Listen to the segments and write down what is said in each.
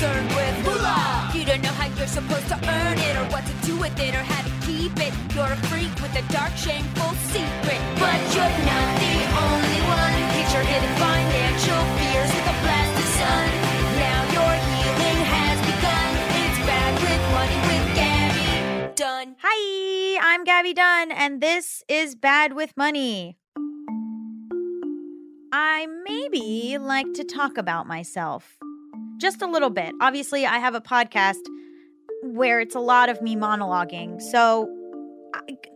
concerned with. Moolah! You don't know how you're supposed to earn it, or what to do with it, or how to keep it. You're a freak with a dark, shameful secret. But you're not the only one. Get your hidden financial fears with a blast of sun. Now your healing has begun. It's bad with money with Gaby. Hi, I'm Gaby Dunn, and this is Bad with Money. I maybe like to talk about myself just a little bit. Obviously, I have a podcast where it's a lot of me monologuing. So,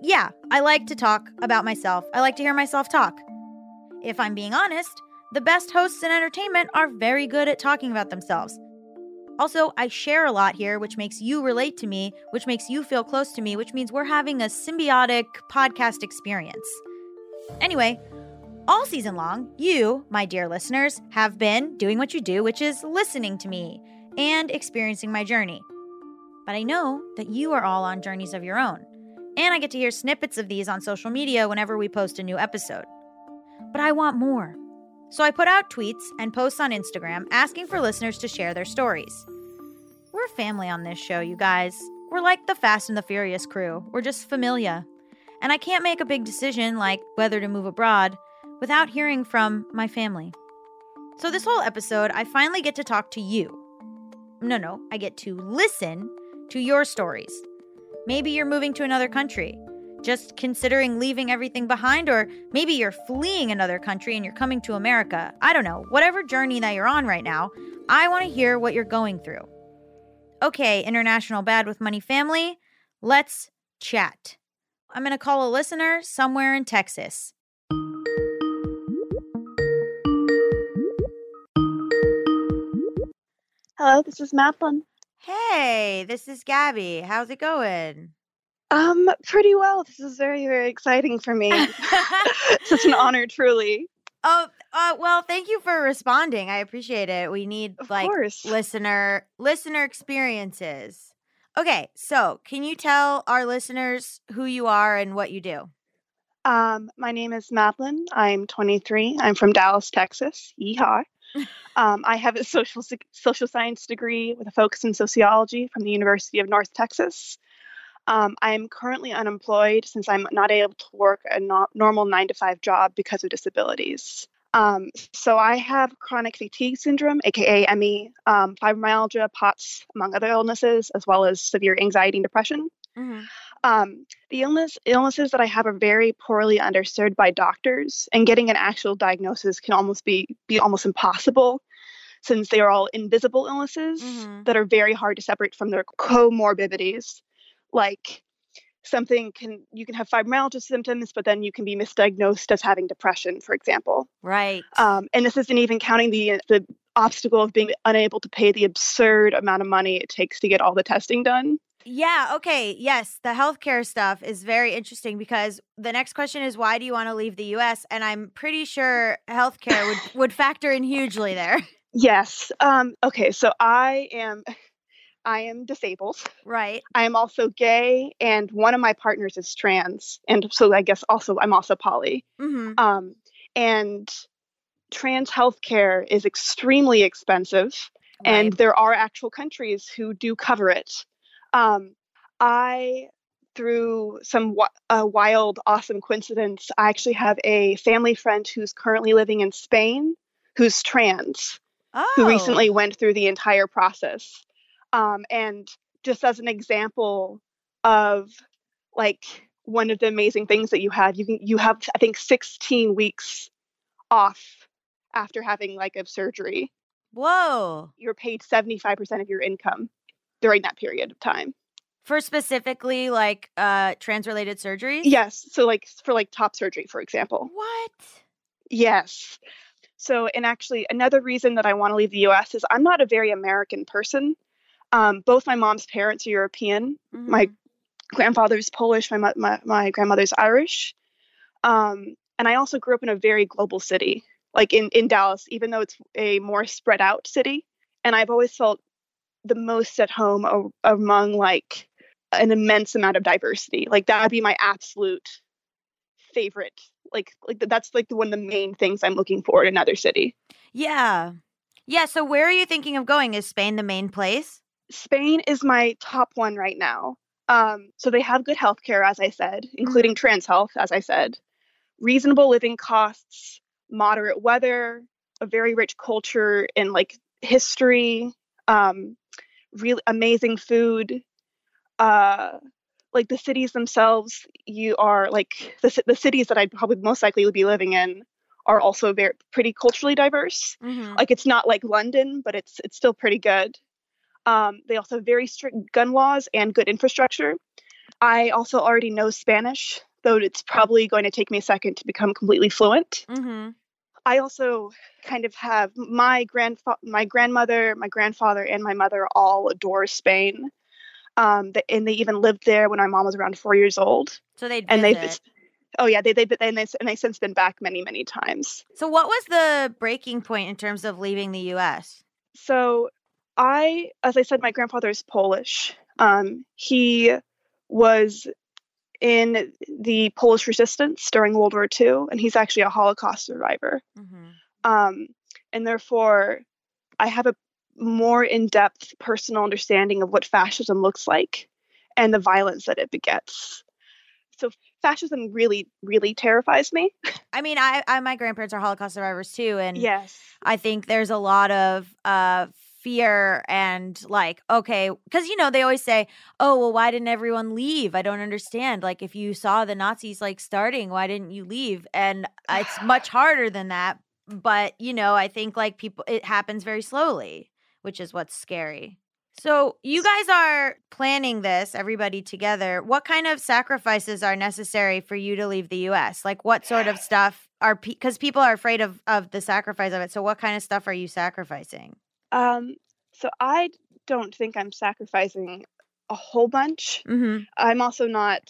yeah, I like to talk about myself. I like to hear myself talk. If I'm being honest, the best hosts in entertainment are very good at talking about themselves. Also, I share a lot here, which makes you relate to me, which makes you feel close to me, which means we're having a symbiotic podcast experience. Anyway, all season long, you, my dear listeners, have been doing what you do, which is listening to me and experiencing my journey. But I know that you are all on journeys of your own, and I get to hear snippets of these on social media whenever we post a new episode. But I want more. So I put out tweets and posts on Instagram asking for listeners to share their stories. We're family on this show, you guys. We're like the Fast and the Furious crew. We're just familia. And I can't make a big decision like whether to move abroad without hearing from my family. So, this whole episode, I finally get to talk to you. No, no, I get to listen to your stories. Maybe you're moving to another country, just considering leaving everything behind, or maybe you're fleeing another country and you're coming to America. I don't know. Whatever journey that you're on right now, I want to hear what you're going through. Okay, International Bad with Money family, let's chat. I'm going to call a listener somewhere in Texas. Hello, this is Madeline. Hey, this is Gaby. How's it going? Um, pretty well. This is very, very exciting for me. It's Such an honor, truly. Oh, uh, well, thank you for responding. I appreciate it. We need Of like course. listener listener experiences. Okay, so can you tell our listeners who you are and what you do? Um, my name is Madeline. I'm 23. I'm from Dallas, Texas. Yeehaw. Um, I have a social social science degree with a focus in sociology from the University of North Texas. Um, I'm currently unemployed since I'm not able to work a no- normal nine to five job because of disabilities. Um, so I have chronic fatigue syndrome, aka ME, um, fibromyalgia, POTS, among other illnesses, as well as severe anxiety and depression. Um, the illness illnesses that I have are very poorly understood by doctors, and getting an actual diagnosis can almost be be almost impossible, since they are all invisible illnesses Mhm. that are very hard to separate from their comorbidities. Like something can you can have fibromyalgia symptoms, but then you can be misdiagnosed as having depression, for example. Right. Um, and this isn't even counting the the obstacle of being unable to pay the absurd amount of money it takes to get all the testing done. Yeah, okay. Yes, the healthcare stuff is very interesting because the next question is why do you want to leave the US? And I'm pretty sure healthcare would would factor in hugely there. Yes. Um, okay. So I am I am disabled. Right. I am also gay, and one of my partners is trans, and so I guess also I'm also poly. Mm-hmm. Um, and trans healthcare is extremely expensive, and there are actual countries who do cover it. Um, I, through some a wild, awesome coincidence, I actually have a family friend who's currently living in Spain, who's trans, oh. who recently went through the entire process. Um, and just as an example of like one of the amazing things that you have, you can you have I think 16 weeks off after having like a surgery. Whoa. You're paid 75% of your income during that period of time. For specifically like uh trans related surgeries? Yes, so like for like top surgery, for example. What? Yes. So, and actually, another reason that I want to leave the US is I'm not a very American person. Um, both my mom's parents are European. My Mhm. grandfather's Polish, my, my, my grandmother's Irish. Um, and I also grew up in a very global city, like in, in Dallas, even though it's a more spread out city. And I've always felt the most at home a- among like an immense amount of diversity. Like that would be my absolute favorite. Like, like that's like the, one of the main things I'm looking for in another city. Yeah. Yeah. So where are you thinking of going? Is Spain the main place? Spain is my top one right now. Um, so they have good healthcare, as I said, including trans health, as I said, reasonable living costs, moderate weather, a very rich culture and like history, um, really amazing food. Uh, like the cities themselves, you are like the the cities that I'd probably most likely would be living in are also very pretty culturally diverse Mm-hmm. like it's not like London, but it's it's still pretty good. Um, they also have very strict gun laws and good infrastructure. I also already know Spanish, though it's probably going to take me a second to become completely fluent. Mm-hmm. I also kind of have my grandfa- my grandmother, my grandfather, and my mother all adore Spain. Um, and they even lived there when my mom was around four years old. So they'd And they've, oh yeah, they they and they and they since been back many many times. So what was the breaking point in terms of leaving the US? So I, as I said, my grandfather is Polish. Um, he was in the Polish resistance during World War II, and he's actually a Holocaust survivor. Mm-hmm. Um, and therefore, I have a more in depth personal understanding of what fascism looks like and the violence that it begets. So, fascism really, really terrifies me. I mean, I, I my grandparents are Holocaust survivors too, and Yes. I think there's a lot of uh fear and like okay because you know they always say oh well why didn't everyone leave? I don't understand. Like if you saw the nazis like starting why didn't you leave? And it's much harder than that but you know i think like people it happens very slowly which is what's scary. So you guys are planning this everybody together. What kind of sacrifices are necessary for you to leave the us like what sort of stuff are because people are afraid of of the sacrifice of it so what kind of stuff are you sacrificing Um, so, I don't think I'm sacrificing a whole bunch. mm-hmm. I'm also not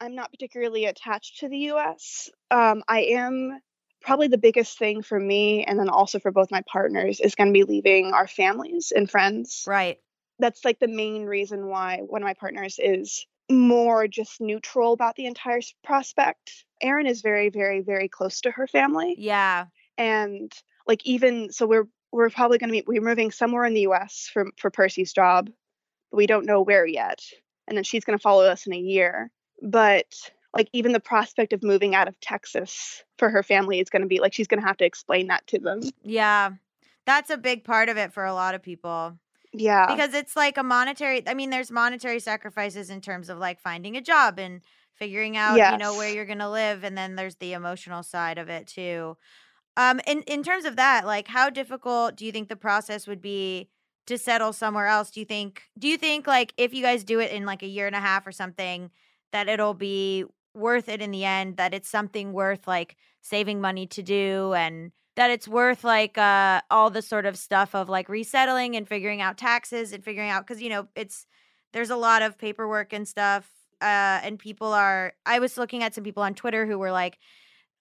I'm not particularly attached to the US. Um, I am probably the biggest thing for me and then also for both my partners is going to be leaving our families and friends. right That's like the main reason why one of my partners is more just neutral about the entire prospect. Erin is very very very close to her family yeah and like even so we're we're probably going to be we're moving somewhere in the US for for Percy's job but we don't know where yet. And then she's going to follow us in a year. But like even the prospect of moving out of Texas for her family is going to be like she's going to have to explain that to them. Yeah. That's a big part of it for a lot of people. Yeah. Because it's like a monetary i mean there's monetary sacrifices in terms of like finding a job and figuring out you know where you're going to live and then there's the emotional side of it too um in in terms of that like how difficult do you think the process would be to settle somewhere else? Do you think do you think like if you guys do it in like a year and a half or something that it'll be worth it in the end that it's something worth like saving money to do and that it's worth like uh all the sort of stuff of like resettling and figuring out taxes and figuring out because you know it's there's a lot of paperwork and stuff uh and people are i was looking at some people on twitter who were like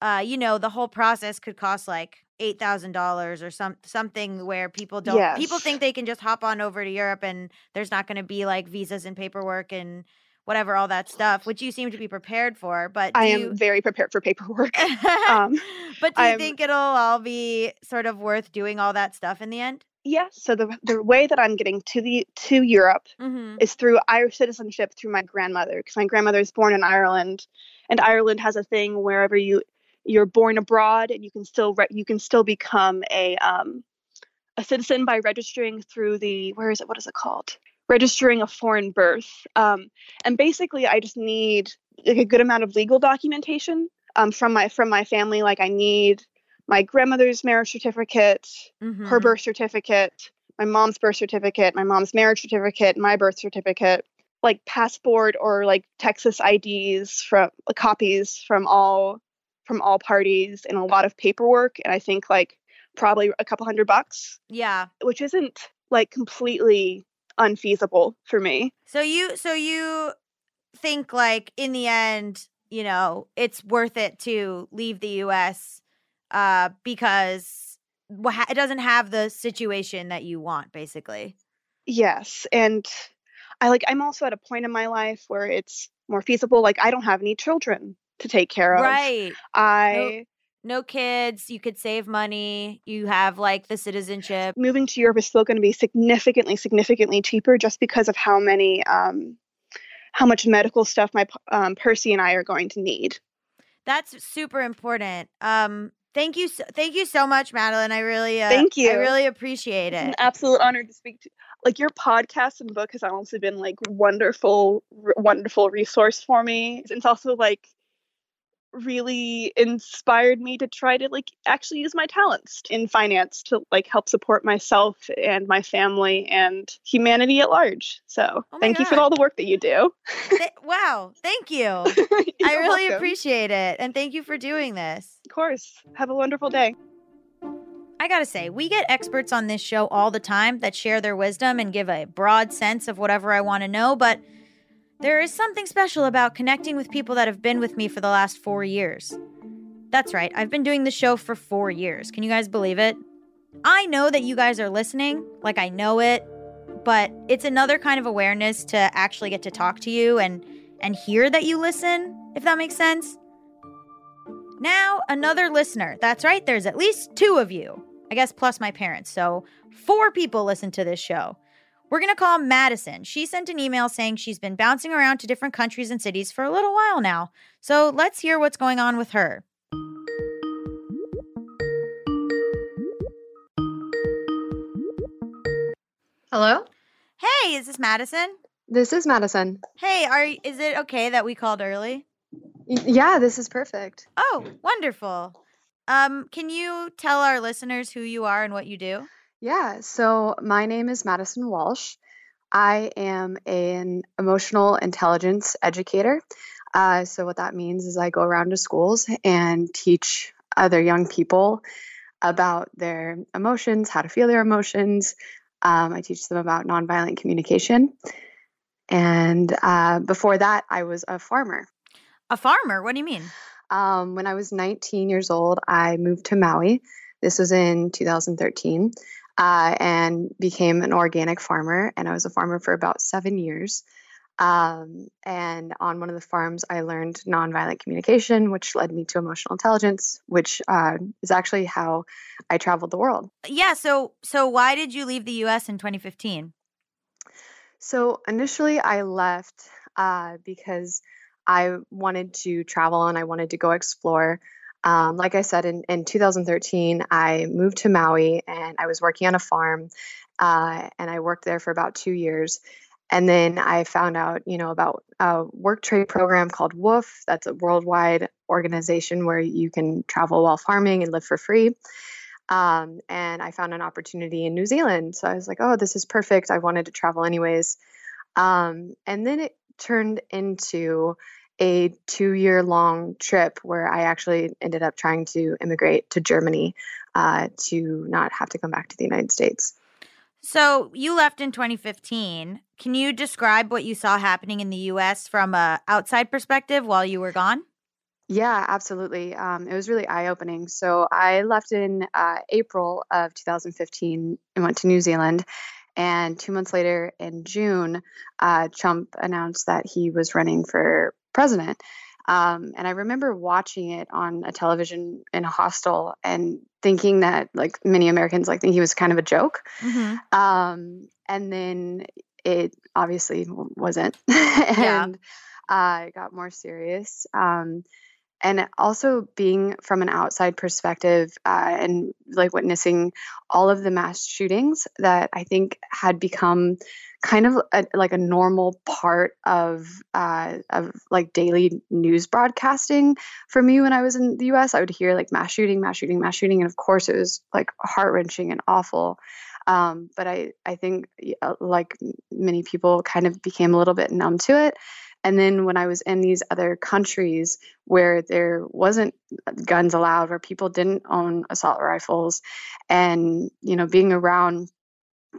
uh, you know, the whole process could cost like eight thousand dollars or some something where people don't people think they can just hop on over to Europe and there's not going to be like visas and paperwork and whatever all that stuff, which you seem to be prepared for. But I am you, very prepared for paperwork. um, but do you I'm- think it'll all be sort of worth doing all that stuff in the end? yeah. So the the way that I'm getting to the to Europe Mm-hmm. is through Irish citizenship through my grandmother because my grandmother is born in Ireland, and Ireland has a thing wherever you you're born abroad and you can still re- you can still become a um a citizen by registering through the where is it what is it called? Registering a foreign birth. Um and basically I just need like a good amount of legal documentation um from my from my family. Like I need my grandmother's marriage certificate Mm-hmm. her birth certificate, my mom's birth certificate, my mom's marriage certificate, my birth certificate, like passport or like Texas IDs from uh, copies from all from all parties and a lot of paperwork and I think like probably a couple hundred bucks, Yeah. which isn't like completely unfeasible for me. So you so you think like in the end, you know, it's worth it to leave the US uh because it doesn't have the situation that you want basically. Yes, and I like I'm also at a point in my life where it's more feasible like I don't have any children to take care of. Right. I No kids, you could save money, you have like the citizenship. moving to Europe is still going to be significantly, significantly cheaper just because of how many, um, how much medical stuff my um, Percy and I are going to need. That's super important. Um thank you so, thank you so much Madeline. I really uh, Thank you. I really appreciate It's an it. absolute honor to speak to. Like your podcast and book has honestly been like wonderful, r- wonderful resource for me. It's also like really inspired me to try to like actually use my talents in finance to like help support myself and my family and humanity at large. So Oh thank you for all the work that you do. Th- wow, thank you. I really welcome. appreciate it and thank you for doing this. Of course. Have a wonderful day. I gotta say, we get experts on this show all the time that share their wisdom and give a broad sense of whatever I want to know, but there is something special about connecting with people that have been with me for the last four years. That's right, I've been doing the show for four years. Can you guys believe it? I know that you guys are listening, like I know it, but it's another kind of awareness to actually get to talk to you and and hear that you listen, if that makes sense. Now, another listener. That's right, there's at least two of you. I guess plus my parents. So, four people listen to this show. We're going to call Madison. She sent an email saying she's been bouncing around to different countries and cities for a little while now. So, let's hear what's going on with her. Hello? Hey, is this Madison? This is Madison. Hey, are is it okay that we called early? Yeah, this is perfect. Oh, wonderful. Um, can you tell our listeners who you are and what you do? Yeah, so my name is Madison Walsh. I am an emotional intelligence educator. Uh, so, what that means is I go around to schools and teach other young people about their emotions, how to feel their emotions. Um, I teach them about nonviolent communication. And uh, before that, I was a farmer. A farmer? What do you mean? Um, when I was 19 years old, I moved to Maui. This was in 2013 uh, and became an organic farmer. And I was a farmer for about seven years. Um, and on one of the farms, I learned nonviolent communication, which led me to emotional intelligence, which uh, is actually how I traveled the world. Yeah, so so why did you leave the US in 2015? So initially, I left uh, because I wanted to travel and I wanted to go explore. Um, like I said, in, in 2013, I moved to Maui and I was working on a farm, uh, and I worked there for about two years. And then I found out, you know, about a work trade program called WWOOF. That's a worldwide organization where you can travel while farming and live for free. Um, and I found an opportunity in New Zealand. So I was like, oh, this is perfect. I wanted to travel anyways. Um, and then it turned into a two year long trip where I actually ended up trying to immigrate to Germany uh, to not have to come back to the United States. So you left in 2015. Can you describe what you saw happening in the US from a outside perspective while you were gone? Yeah, absolutely. Um, it was really eye opening. So I left in uh, April of 2015 and went to New Zealand. And two months later, in June, uh, Trump announced that he was running for president. Um, and I remember watching it on a television in a hostel and thinking that, like many Americans, like think he was kind of a joke. Mm-hmm. Um, and then it obviously wasn't, and uh, it got more serious. Um, and also being from an outside perspective uh, and like witnessing all of the mass shootings that I think had become kind of a, like a normal part of uh, of like daily news broadcasting for me when I was in the U.S. I would hear like mass shooting, mass shooting, mass shooting, and of course it was like heart wrenching and awful. Um, but I I think like many people kind of became a little bit numb to it. And then when I was in these other countries where there wasn't guns allowed, where people didn't own assault rifles, and you know, being around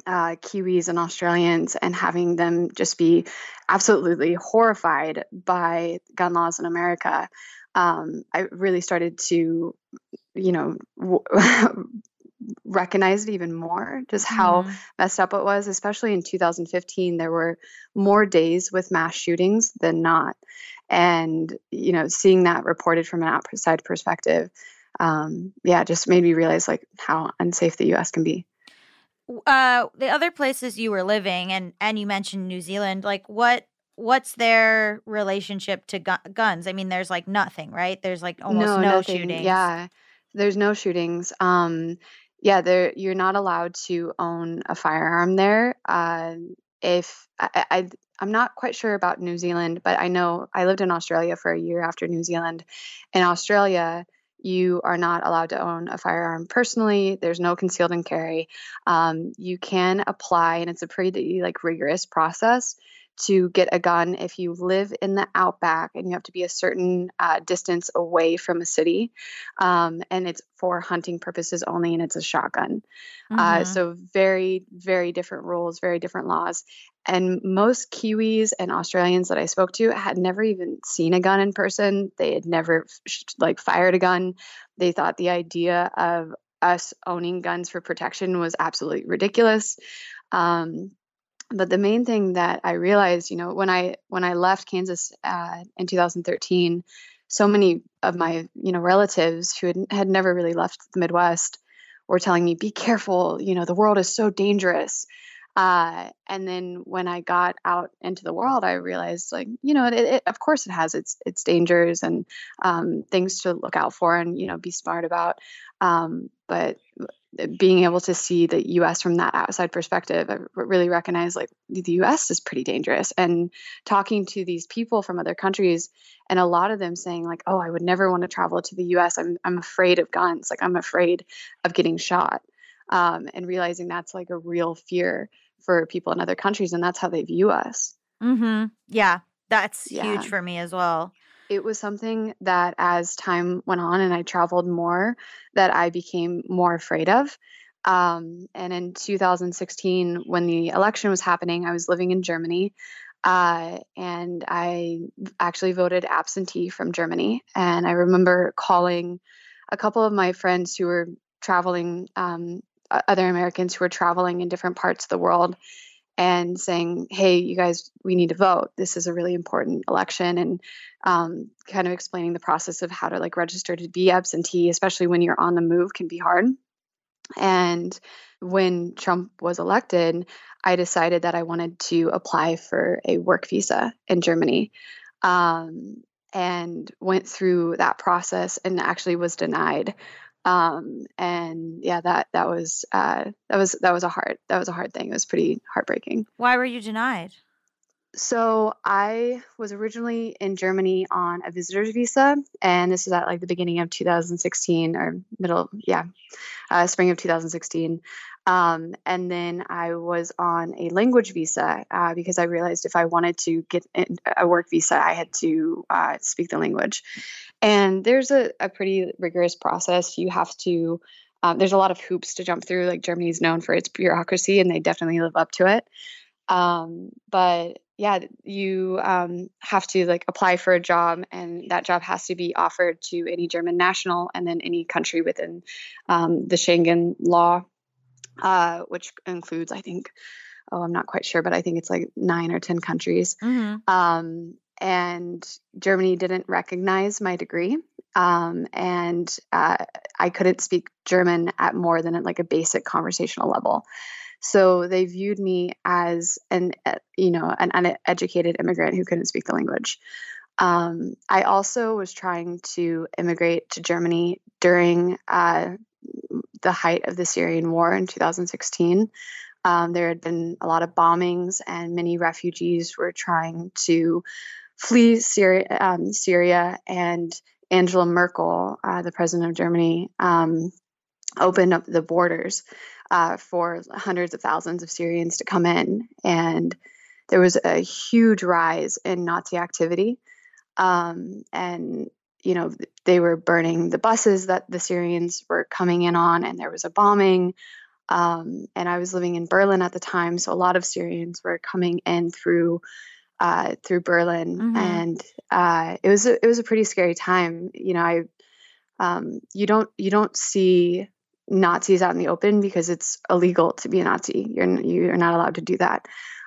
uh, Kiwis and Australians and having them just be absolutely horrified by gun laws in America, um, I really started to, you know, w- recognized it even more just how Mhm. messed up it was especially in 2015 there were more days with mass shootings than not and you know seeing that reported from an outside perspective um, yeah just made me realize like how unsafe the us can be uh the other places you were living and and you mentioned New Zealand like what what's their relationship to gu- guns I mean there's like nothing right there's like almost no, nothing. shootings Yeah, there's no shootings. Um, yeah, there you're not allowed to own a firearm there. Uh, if I, I, I'm not quite sure about New Zealand, but I know I lived in Australia for a year after New Zealand. In Australia, you are not allowed to own a firearm personally. There's no concealed and carry. Um, you can apply, and it's a pretty like rigorous process to get a gun if you live in the outback and you have to be a certain uh, distance away from a city um, and it's for hunting purposes only and it's a shotgun. Uh, Mhm. so very very different rules very different laws and most kiwis and australians that i spoke to had never even seen a gun in person. They had never like fired a gun. They thought the idea of us owning guns for protection was absolutely ridiculous. Um, but the main thing that I realized, you know, when I when I left Kansas uh, in 2013, so many of my you know relatives who had, had never really left the Midwest were telling me, "Be careful, you know, the world is so dangerous." Uh, and then when I got out into the world, I realized, like, you know, it, it, of course it has its its dangers and um, things to look out for and you know be smart about. Um, but being able to see the U.S. from that outside perspective, I really recognize like the U.S. is pretty dangerous. And talking to these people from other countries, and a lot of them saying like, "Oh, I would never want to travel to the U.S. I'm I'm afraid of guns. Like I'm afraid of getting shot." Um, and realizing that's like a real fear for people in other countries, and that's how they view us. Mhm. Yeah, that's Yeah. huge for me as well. It was something that as time went on and I traveled more that I became more afraid of. Um, and in 2016, when the election was happening, I was living in Germany. Uh, and I actually voted absentee from Germany. And I remember calling a couple of my friends who were traveling, um, other Americans who were traveling in different parts of the world and saying, "Hey, you guys, we need to vote. This is a really important election," and um, kind of explaining the process of how to like register to be absentee, especially when you're on the move, can be hard. And when Trump was elected, I decided that I wanted to apply for a work visa in Germany. Um, and went through that process and actually was denied. Um, and yeah, that that was uh, that was that was a hard that was a hard thing. It was pretty heartbreaking. Why were you denied? So I was originally in Germany on a visitor's visa, and this is at like the beginning of 2016 or middle, yeah, uh, spring of 2016. Um, and then I was on a language visa uh, because I realized if I wanted to get in a work visa, I had to uh, speak the language. And there's a, a pretty rigorous process. You have to, um, there's a lot of hoops to jump through. Like Germany is known for its bureaucracy, and they definitely live up to it. Um, but yeah, you um, have to like apply for a job, and that job has to be offered to any German national, and then any country within um, the Schengen law, uh, which includes, I think, oh, I'm not quite sure, but I think it's like nine or ten countries. Mhm. Um, and Germany didn't recognize my degree, um, and uh, I couldn't speak German at more than like a basic conversational level. So they viewed me as an, uh, you know, an uneducated immigrant who couldn't speak the language. Um, I also was trying to immigrate to Germany during uh, the height of the Syrian war in 2016. Um, there had been a lot of bombings, and many refugees were trying to flee Syria, um, Syria and Angela Merkel, uh, the president of Germany, um, opened up the borders uh, for hundreds of thousands of Syrians to come in. And there was a huge rise in Nazi activity. Um, and, you know, they were burning the buses that the Syrians were coming in on, and there was a bombing. Um, and I was living in Berlin at the time, so a lot of Syrians were coming in through uh, through Berlin, Mhm. and uh, it was a, it was a pretty scary time. You know, I um, you don't you don't see Nazis out in the open because it's illegal to be a Nazi. You're you're not allowed to do that.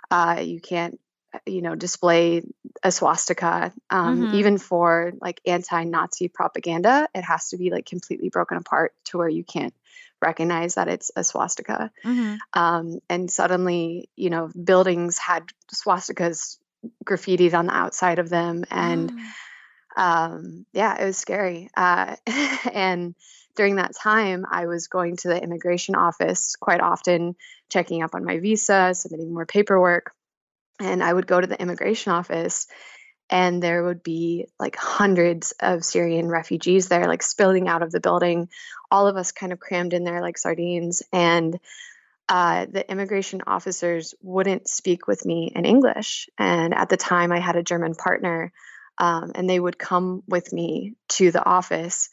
Uh, you can't you know display a swastika um, Mhm. even for like anti-Nazi propaganda. It has to be like completely broken apart to where you can't recognize that it's a swastika Mhm. um, and suddenly you know buildings had swastikas graffitied on the outside of them and um, yeah it was scary uh, and during that time i was going to the immigration office quite often checking up on my visa submitting more paperwork and i would go to the immigration office and there would be like hundreds of syrian refugees there like spilling out of the building all of us kind of crammed in there like sardines and uh, the immigration officers wouldn't speak with me in English. And at the time, I had a German partner, um, and they would come with me to the office.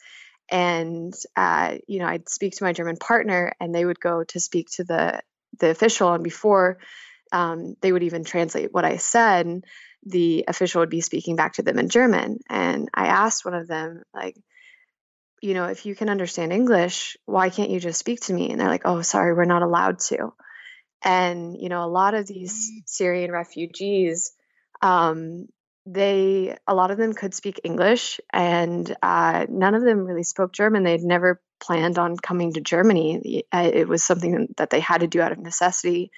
And uh, you know, I'd speak to my German partner, and they would go to speak to the the official. And before um, they would even translate what I said, the official would be speaking back to them in German. And I asked one of them, like, you know, if you can understand English, why can't you just speak to me? And they're like, oh, sorry, we're not allowed to. And, you know, a lot of these Syrian refugees, um, they, a lot of them could speak English and uh, none of them really spoke German. They'd never planned on coming to Germany. Uh, It was something that they had to do out of necessity.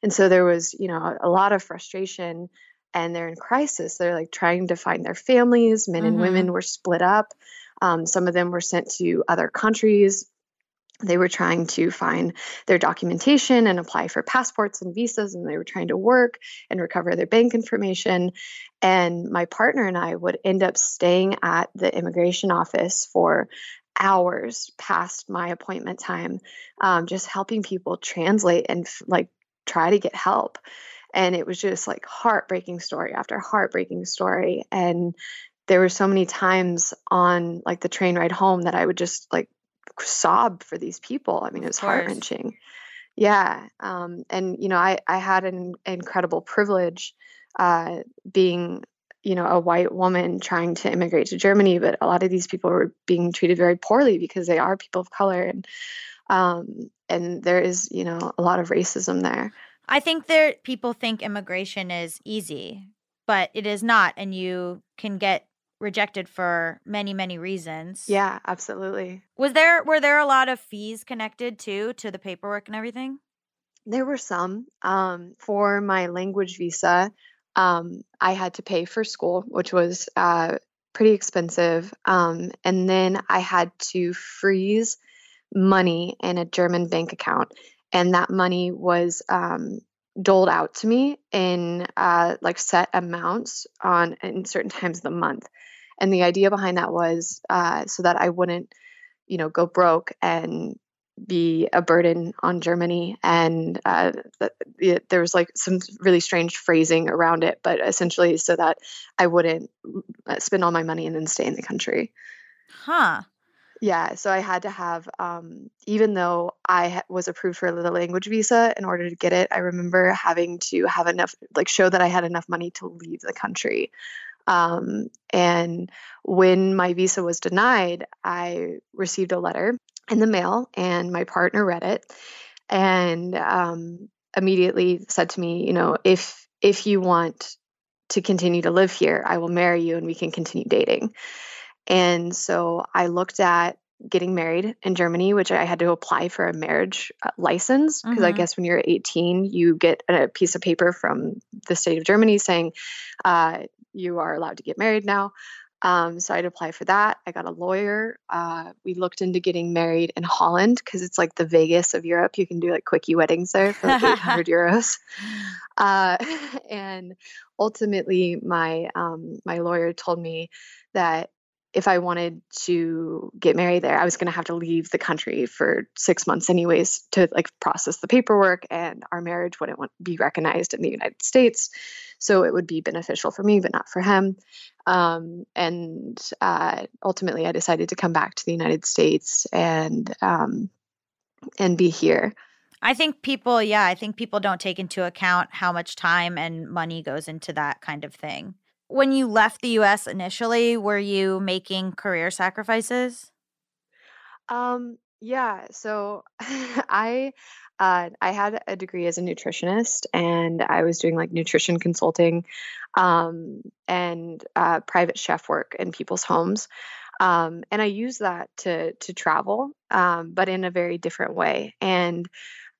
And so there was, you know, a lot of frustration and they're in crisis. They're like trying to find their families. Men and Mhm. women were split up. Um, some of them were sent to other countries. They were trying to find their documentation and apply for passports and visas, and they were trying to work and recover their bank information. And my partner and I would end up staying at the immigration office for hours past my appointment time, um, just helping people translate and like try to get help. And it was just like heartbreaking story after heartbreaking story. And there were so many times on like the train ride home that I would just like sob for these people. I mean, it was heart wrenching. Yeah. Um, and, you know, I, I had an incredible privilege uh, being, you know, a white woman trying to immigrate to Germany, but a lot of these people were being treated very poorly because they are people of color. And, um, and there is, you know, a lot of racism there. I think there people think immigration is easy, but it is not, and you can get rejected for many, many reasons. Yeah, absolutely. Was there were there a lot of fees connected too to the paperwork and everything? There were some. Um, for my language visa, um, I had to pay for school, which was uh, pretty expensive. Um, and then I had to freeze money in a German bank account. And that money was um, doled out to me in uh, like set amounts on in certain times of the month. And the idea behind that was uh, so that I wouldn't, you know, go broke and be a burden on Germany. And uh, it, there was like some really strange phrasing around it, but essentially so that I wouldn't uh, spend all my money and then stay in the country. Huh. Yeah, so I had to have, um, even though I ha- was approved for the language visa, in order to get it, I remember having to have enough, like, show that I had enough money to leave the country. Um, and when my visa was denied, I received a letter in the mail, and my partner read it, and um, immediately said to me, you know, if if you want to continue to live here, I will marry you, and we can continue dating. And so I looked at getting married in Germany, which I had to apply for a marriage uh, license because I Mhm. guess when you're 18, you get a piece of paper from the state of Germany saying uh, you are allowed to get married now. Um, so I'd apply for that. I got a lawyer. Uh, we looked into getting married in Holland because it's like the Vegas of Europe. You can do like quickie weddings there for like 800 euros. Uh, and ultimately, my um, my lawyer told me that if I wanted to get married there, I was going to have to leave the country for six months, anyways, to like process the paperwork, and our marriage wouldn't want, be recognized in the United States. So it would be beneficial for me, but not for him. Um, and uh, ultimately, I decided to come back to the United States and um, and be here. I think people, yeah, I think people don't take into account how much time and money goes into that kind of thing. When you left the US initially, were you making career sacrifices? Um, yeah, so I uh, I had a degree as a nutritionist, and I was doing like nutrition consulting um, and uh, private chef work in people's homes. Um, and I used that to to travel, um, but in a very different way. And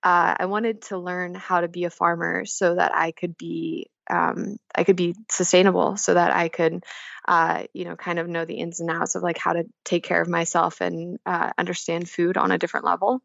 uh, I wanted to learn how to be a farmer so that I could be um, I could be sustainable, so that I could uh, you know kind of know the ins and outs of like how to take care of myself and uh, understand food on a different level.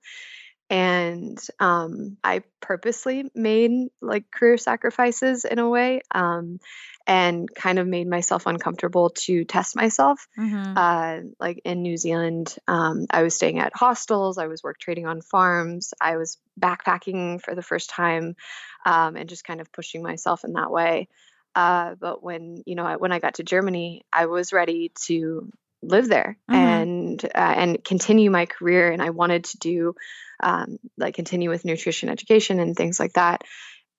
And um, I purposely made like career sacrifices in a way, um, and kind of made myself uncomfortable to test myself Mm-hmm. uh, like in New Zealand, um, I was staying at hostels, I was work trading on farms, I was backpacking for the first time, um, and just kind of pushing myself in that way. Uh, but when you know I, when I got to Germany, I was ready to live there Mhm. and uh, and continue my career, and I wanted to do um, like continue with nutrition education and things like that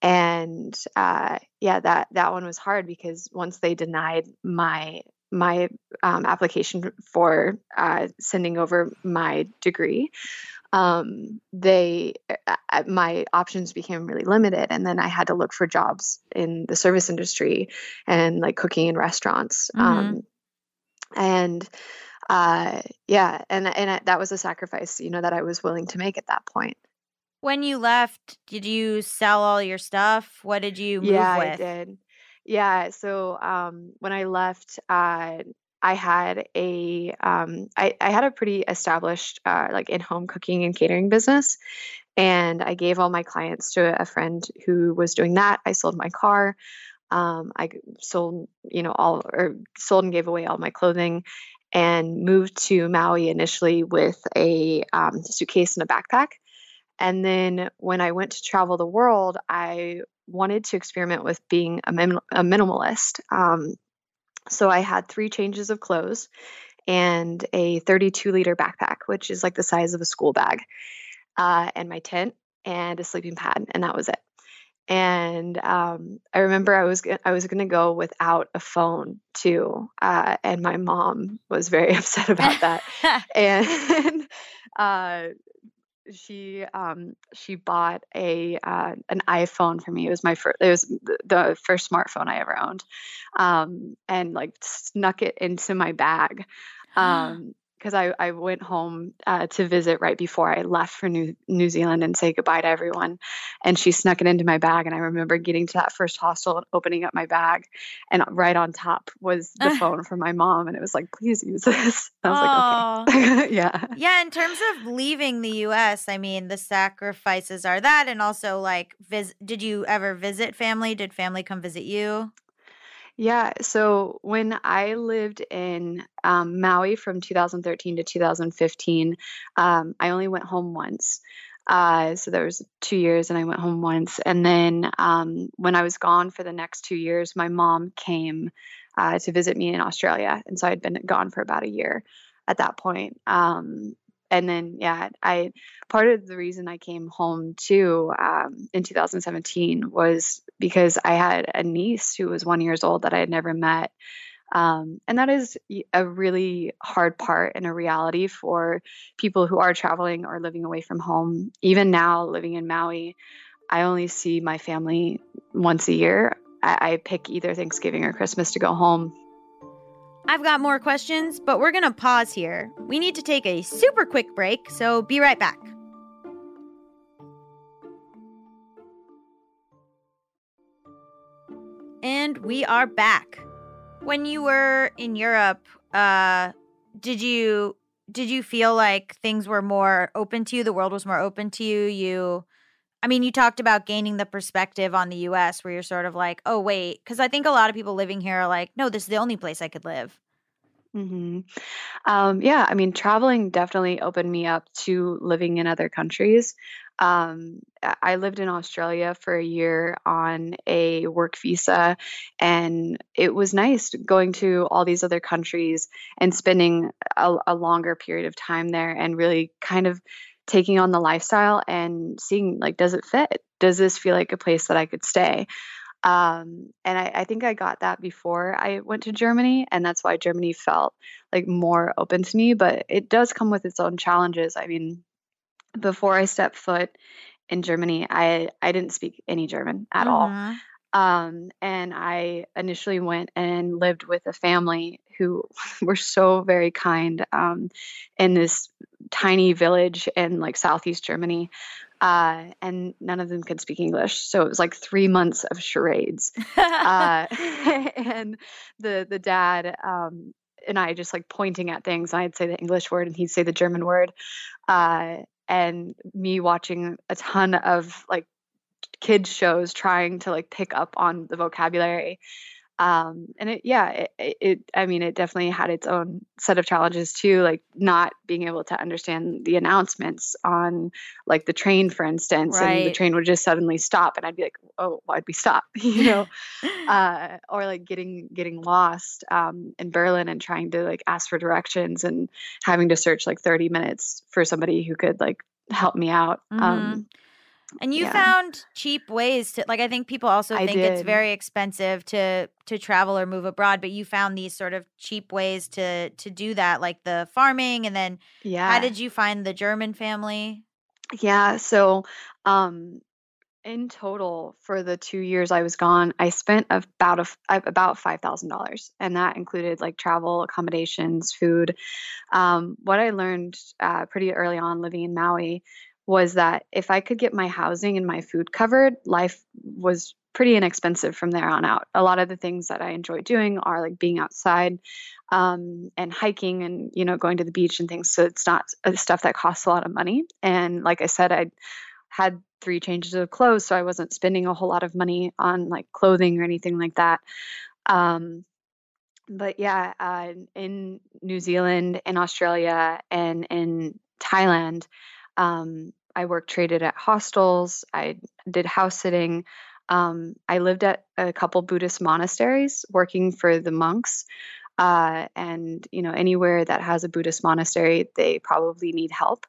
and uh, yeah that that one was hard because once they denied my my um, application for uh, sending over my degree um, they uh, uh, my options became really limited and then i had to look for jobs in the service industry and like cooking in restaurants um, and uh, yeah and and I, that was a sacrifice you know that i was willing to make at that point When you left, did you sell all your stuff? What did you move yeah with? i did yeah so um when i left uh i had a um i, I had a pretty established uh like in-home cooking and catering business and i gave all my clients to a friend who was doing that i sold my car um i sold you know all or sold and gave away all my clothing and moved to maui initially with a um, suitcase and a backpack and then when I went to travel the world, I wanted to experiment with being a, min- a minimalist. Um, so I had three changes of clothes and a 32 liter backpack, which is like the size of a school bag, uh, and my tent and a sleeping pad, and that was it. And um, I remember I was I was gonna go without a phone too, uh, and my mom was very upset about that and uh, she um she bought a uh, an iPhone for me. It was my first. It was the first smartphone I ever owned, um, and like snuck it into my bag. Um, because I, I went home uh, to visit right before I left for New New Zealand and say goodbye to everyone, and she snuck it into my bag. And I remember getting to that first hostel and opening up my bag, and right on top was the phone from my mom, and it was like, "Please use this." I was like, "Okay, yeah." yeah, in terms of leaving the US, I mean, the sacrifices are that and also like vis- did you ever visit family? Did family come visit you? Yeah, so when I lived in um, Maui from 2013 to 2015, um, I only went home once. Uh, so there was two years, and I went home once. And then um, when I was gone for the next two years, my mom came uh, to visit me in Australia, and so I'd been gone for about a year. at that point. Um, and then yeah, I part of the reason I came home too um, in 2017 was because I had a niece who was one years old that I had never met. Um, and that is a really hard part and a reality for people who are traveling or living away from home. Even now, living in Maui, I only see my family once a year. I, I pick either Thanksgiving or Christmas to go home. I've got more questions, but we're going to pause here. We need to take a super quick break, so be right back. And we are back. When you were in Europe, uh did you did you feel like things were more open to you, the world was more open to you? You I mean, you talked about gaining the perspective on the US where you're sort of like, "Oh, wait," cuz I think a lot of people living here are like, "No, this is the only place I could live." hmm Um, yeah, I mean, traveling definitely opened me up to living in other countries. Um, I I lived in Australia for a year on a work visa, and it was nice going to all these other countries and spending a, a longer period of time there and really kind of taking on the lifestyle and seeing like, does it fit? Does this feel like a place that I could stay? Um, and I, I think I got that before I went to Germany, and that's why Germany felt like more open to me. But it does come with its own challenges. I mean, before I stepped foot in Germany, I I didn't speak any German at all. Um, and I initially went and lived with a family who were so very kind um, in this tiny village in like southeast Germany. Uh, and none of them could speak English. So it was like three months of charades. Uh, and the the dad um, and I just like pointing at things. And I'd say the English word and he'd say the German word. Uh, and me watching a ton of like kids shows trying to like pick up on the vocabulary. Um and it yeah it, it i mean it definitely had its own set of challenges too like not being able to understand the announcements on like the train for instance and the train would just suddenly stop and i'd be like oh why'd we stop? You know? Uh or like getting getting lost um in berlin and trying to like ask for directions and having to search like 30 minutes for somebody who could like help me out. Um And you Yeah. found cheap ways to like I think people also I think it's very expensive to to travel or move abroad, but you found these sort of cheap ways to to do that like the farming and then yeah how did you find the German family? Yeah, so um in total for the 2 years I was gone, I spent about a f- about $5,000 and that included like travel, accommodations, food. Um what I learned uh pretty early on living in Maui was that if I could get my housing and my food covered, life was pretty inexpensive from there on out. A lot of the things that I enjoy doing are like being outside um, and hiking and you know going to the beach and things. So it's not stuff that costs a lot of money. And like I said, I had three changes of clothes, so I wasn't spending a whole lot of money on like clothing or anything like that. Um, but yeah, uh, in New Zealand, in Australia, and in Thailand, um, I worked traded at hostels. I did house sitting. Um, I lived at a couple Buddhist monasteries, working for the monks. Uh, and you know, anywhere that has a Buddhist monastery, they probably need help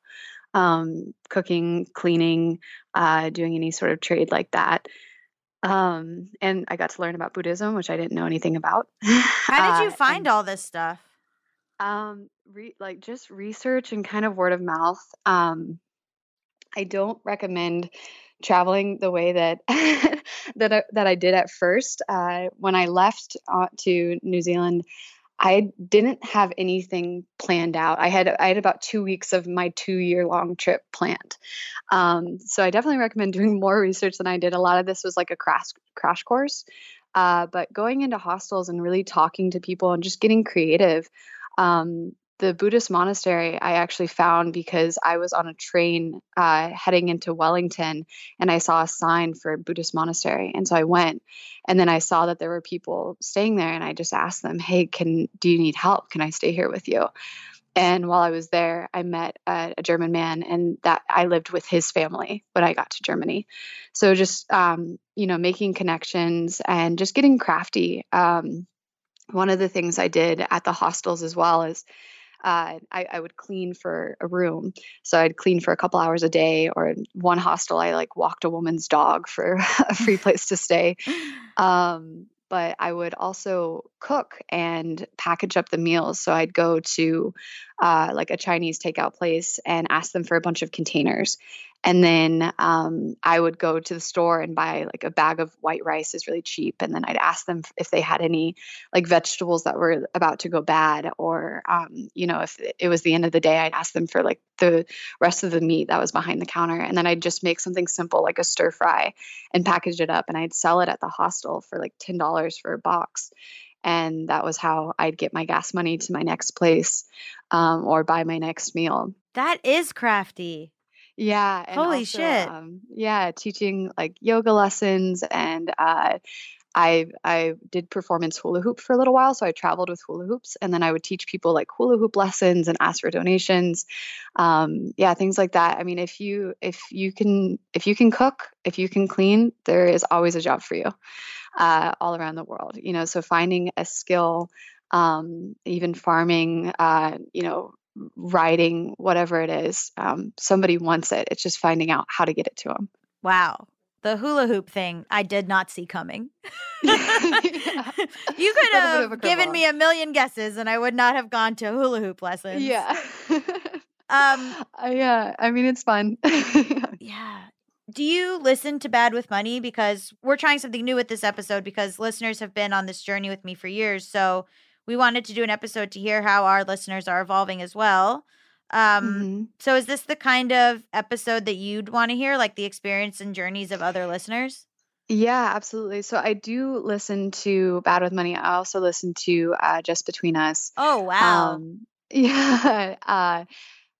um, cooking, cleaning, uh, doing any sort of trade like that. Um, and I got to learn about Buddhism, which I didn't know anything about. How did you Uh, find and, all this stuff? um, re- like just research and kind of word of mouth. Um, I don't recommend traveling the way that that I, that I did at first. Uh, when I left uh, to New Zealand, I didn't have anything planned out. I had I had about two weeks of my two year long trip planned. Um, so I definitely recommend doing more research than I did. A lot of this was like a crash crash course. Uh, but going into hostels and really talking to people and just getting creative. Um, the Buddhist monastery I actually found because I was on a train uh, heading into Wellington and I saw a sign for a Buddhist monastery. And so I went and then I saw that there were people staying there and I just asked them, Hey, can, do you need help? Can I stay here with you? And while I was there, I met a, a German man and that I lived with his family when I got to Germany. So just, um, you know, making connections and just getting crafty. Um, one of the things I did at the hostels as well is uh, I, I would clean for a room. So I'd clean for a couple hours a day, or one hostel, I like walked a woman's dog for a free place to stay. Um, but I would also cook and package up the meals. So I'd go to uh, like a Chinese takeout place and ask them for a bunch of containers. And then um, I would go to the store and buy like a bag of white rice is really cheap. And then I'd ask them if they had any like vegetables that were about to go bad, or um, you know, if it was the end of the day, I'd ask them for like the rest of the meat that was behind the counter. And then I'd just make something simple like a stir fry and package it up, and I'd sell it at the hostel for like ten dollars for a box and that was how I'd get my gas money to my next place um, or buy my next meal. That is crafty. Yeah. Holy also, shit. Um, yeah, teaching like yoga lessons and uh, I I did performance hula hoop for a little while, so I traveled with hula hoops, and then I would teach people like hula hoop lessons and ask for donations, um, yeah, things like that. I mean, if you if you can if you can cook, if you can clean, there is always a job for you, uh, all around the world. You know, so finding a skill, um, even farming, uh, you know, writing, whatever it is, um, somebody wants it. It's just finding out how to get it to them. Wow. The hula hoop thing, I did not see coming. Yeah. you could Little bit of have given me a million guesses and I would not have gone to hula hoop lessons. Yeah. Um, Uh, yeah. I mean, it's fun. yeah. Do you listen to Bad with Money? Because we're trying something new with this episode because listeners have been on this journey with me for years. So we wanted to do an episode to hear how our listeners are evolving as well. Um, Mhm. So is this the kind of episode that you'd want to hear, like the experience and journeys of other listeners? Yeah, absolutely. So I do listen to Bad with Money. I also listen to uh, Just Between Us. Oh wow. Um, yeah. Uh,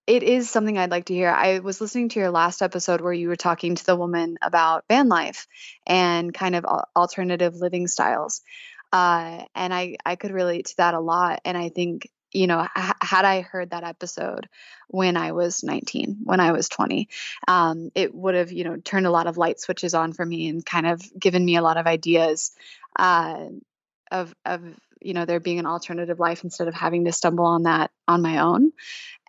it is something I'd like to hear. I was listening to your last episode where you were talking to the woman about van life and kind of alternative living styles. Uh, and I, I could relate to that a lot. And I think, you know, h- had I heard that episode when I was 19, when I was 20, um, it would have, you know, turned a lot of light switches on for me and kind of given me a lot of ideas uh, of, of, you know, there being an alternative life instead of having to stumble on that on my own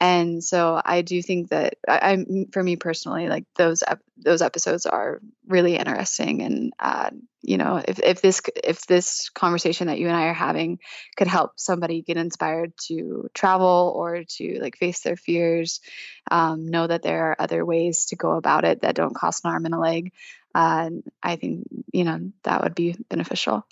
and so I do think that I, I'm for me personally, like those those episodes are really interesting, and uh, you know, if if this if this conversation that you and I are having could help somebody get inspired to travel or to like face their fears, um, know that there are other ways to go about it that don't cost an arm and a leg. Uh, I think you know that would be beneficial.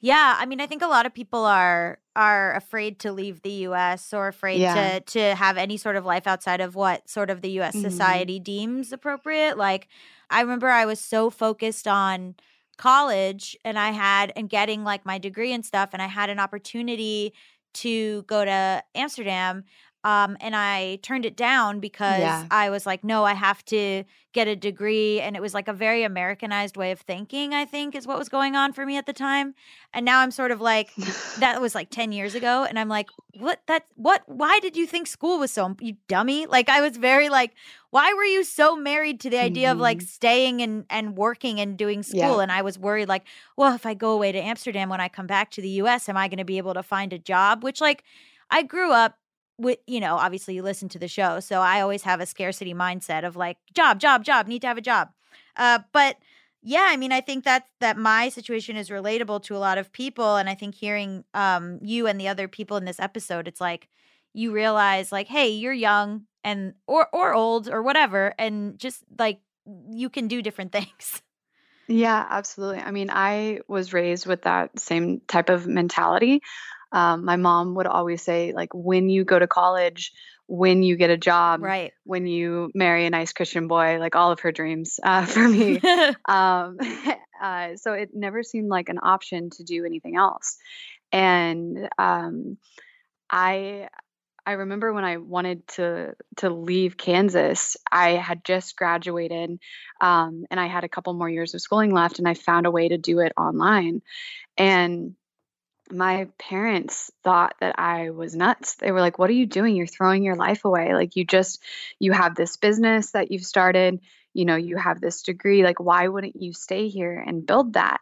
Yeah, I mean, I think a lot of people are are afraid to leave the U.S. or afraid Yeah. to to have any sort of life outside of what sort of the U.S. Mhm. society deems appropriate. Like, I remember I was so focused on college and I had and getting like my degree and stuff, and I had an opportunity to go to Amsterdam. Um, and I turned it down because Yeah. I was like, no, I have to get a degree. And it was like a very Americanized way of thinking, I think, is what was going on for me at the time. And now I'm sort of like, that was like 10 years ago and i'm like what that what why did you think school was so you dummy like i was very like why were you so married to the idea of like Mhm. staying and and working and doing school Yeah. and i was worried like well if i go away to amsterdam when i come back to the us am i going to be able to find a job which like i grew up with you know obviously you listen to the show so i always have a scarcity mindset of like job job job need to have a job uh, but yeah i mean i think that that my situation is relatable to a lot of people and i think hearing um you and the other people in this episode it's like you realize like hey you're young and or or old or whatever and just like you can do different things Yeah, absolutely. I mean, I was raised with that same type of mentality. Um, my mom would always say, like, when you go to college, when you get a job, right when you marry a nice Christian boy, like all of her dreams uh, for me. um, uh, so it never seemed like an option to do anything else. And um, I I remember when I wanted to to leave Kansas, I had just graduated, um, and I had a couple more years of schooling left, and I found a way to do it online. And my parents thought that I was nuts. They were like, "What are you doing? You're throwing your life away. Like you just you have this business that you've started, you know, you have this degree. Like why wouldn't you stay here and build that?"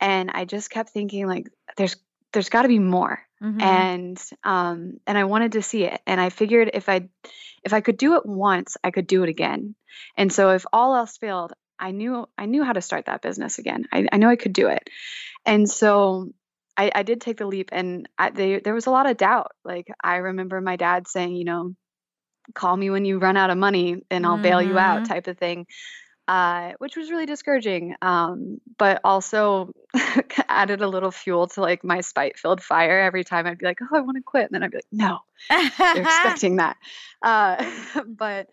And I just kept thinking like there's there's got to be more. Mhm. and um and I wanted to see it and I figured if I if I could do it once I could do it again and so if all else failed I knew I knew how to start that business again I, I know I could do it and so I, I did take the leap and I, they, there was a lot of doubt like I remember my dad saying you know call me when you run out of money and I'll bail you out Mhm. type of thing uh, which was really discouraging um, but also added a little fuel to like my spite filled fire every time I'd be like oh I want to quit and then I'd be like no they're expecting that uh, but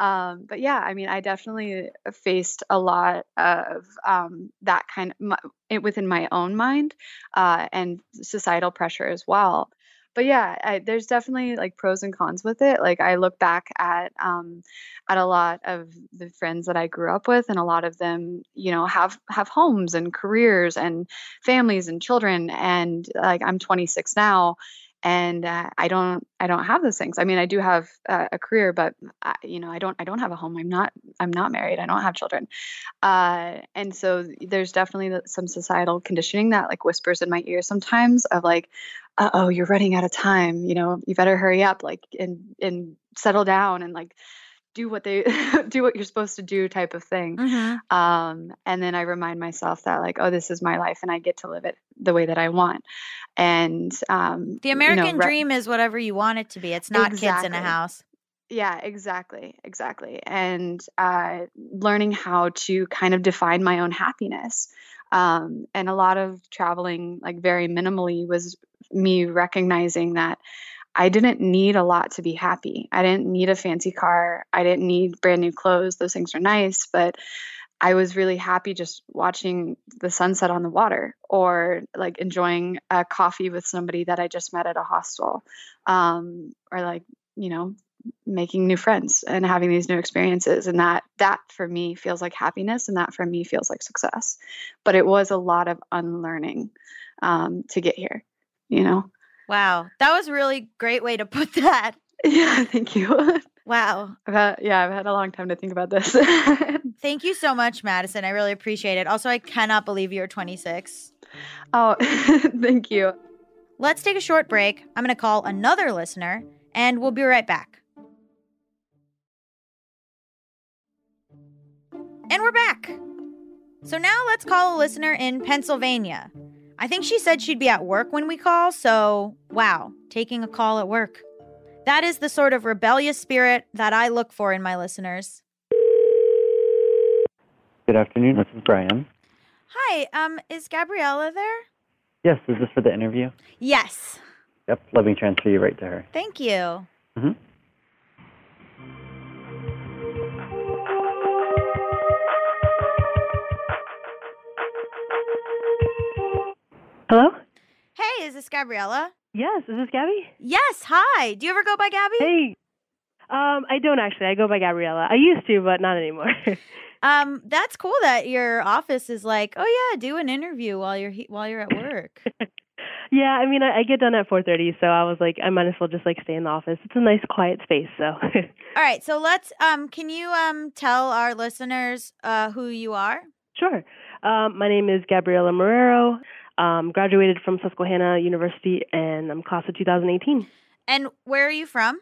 um, but yeah I mean I definitely faced a lot of um, that kind of my, it within my own mind uh, and societal pressure as well. But yeah I, there's definitely like pros and cons with it. Like i look back at um at a lot of the friends that i grew up with and a lot of them you know have have homes and careers and families and children and like i'm 26 now and uh, i don't i don't have those things. I mean i do have uh, a career but I, you know i don't i don't have a home. I'm not i'm not married. I don't have children. Uh, and so there's definitely some societal conditioning that like whispers in my ear sometimes of like oh you're running out of time. You know you better hurry up like and and settle down and like do what they do what you're supposed to do type of thing Mhm. um, and then I remind myself that like, oh, this is my life, and I get to live it the way that I want. And um, The you know, American re- dream is whatever you want it to be. It's not kids in a house. yeah, exactly, exactly. And uh, learning how to kind of define my own happiness. Um, and a lot of traveling, like very minimally, was me recognizing that I didn't need a lot to be happy. I didn't need a fancy car. I didn't need brand new clothes. Those things are nice, but I was really happy just watching the sunset on the water or like enjoying a coffee with somebody that I just met at a hostel um, or like, you know, making new friends and having these new experiences and that that for me feels like happiness and that for me feels like success but it was a lot of unlearning um, to get here you know Wow. That was a really great way to put that. yeah thank you Wow. I've had, yeah i've had a long time to think about this Thank you so much, Madison. I really appreciate it. Also, I cannot believe you're 26. oh thank you Let's take a short break. I'm going to call another listener and we'll be right back. And we're back. So now let's call a listener in Pennsylvania. I think she said she'd be at work when we call, so wow, taking a call at work. That is the sort of rebellious spirit that I look for in my listeners. Good afternoon. This is Brian. Hi, um, is Gabriela there? Yes, is this for the interview? Yes. Yep. Let me transfer you right to her. Thank you. hmm Hello? Hey, is this Gabriela? Yes, is this Gaby? Yes, hi. Do you ever go by Gabby? Hey. Um, I don't actually. I go by Gabriela. I used to, but not anymore. Um, that's cool that your office is like, oh yeah, do an interview while you're he- while you're at work. yeah, I mean, I, I get done at 4:30, so I was like, I might as well just like stay in the office. It's a nice, quiet space. So, All right, so let's um, can you um tell our listeners uh who you are? sure. Um, my name is Gabriela Marrero. Um, graduated from Susquehanna University, and I'm class of 2018. And where are you from?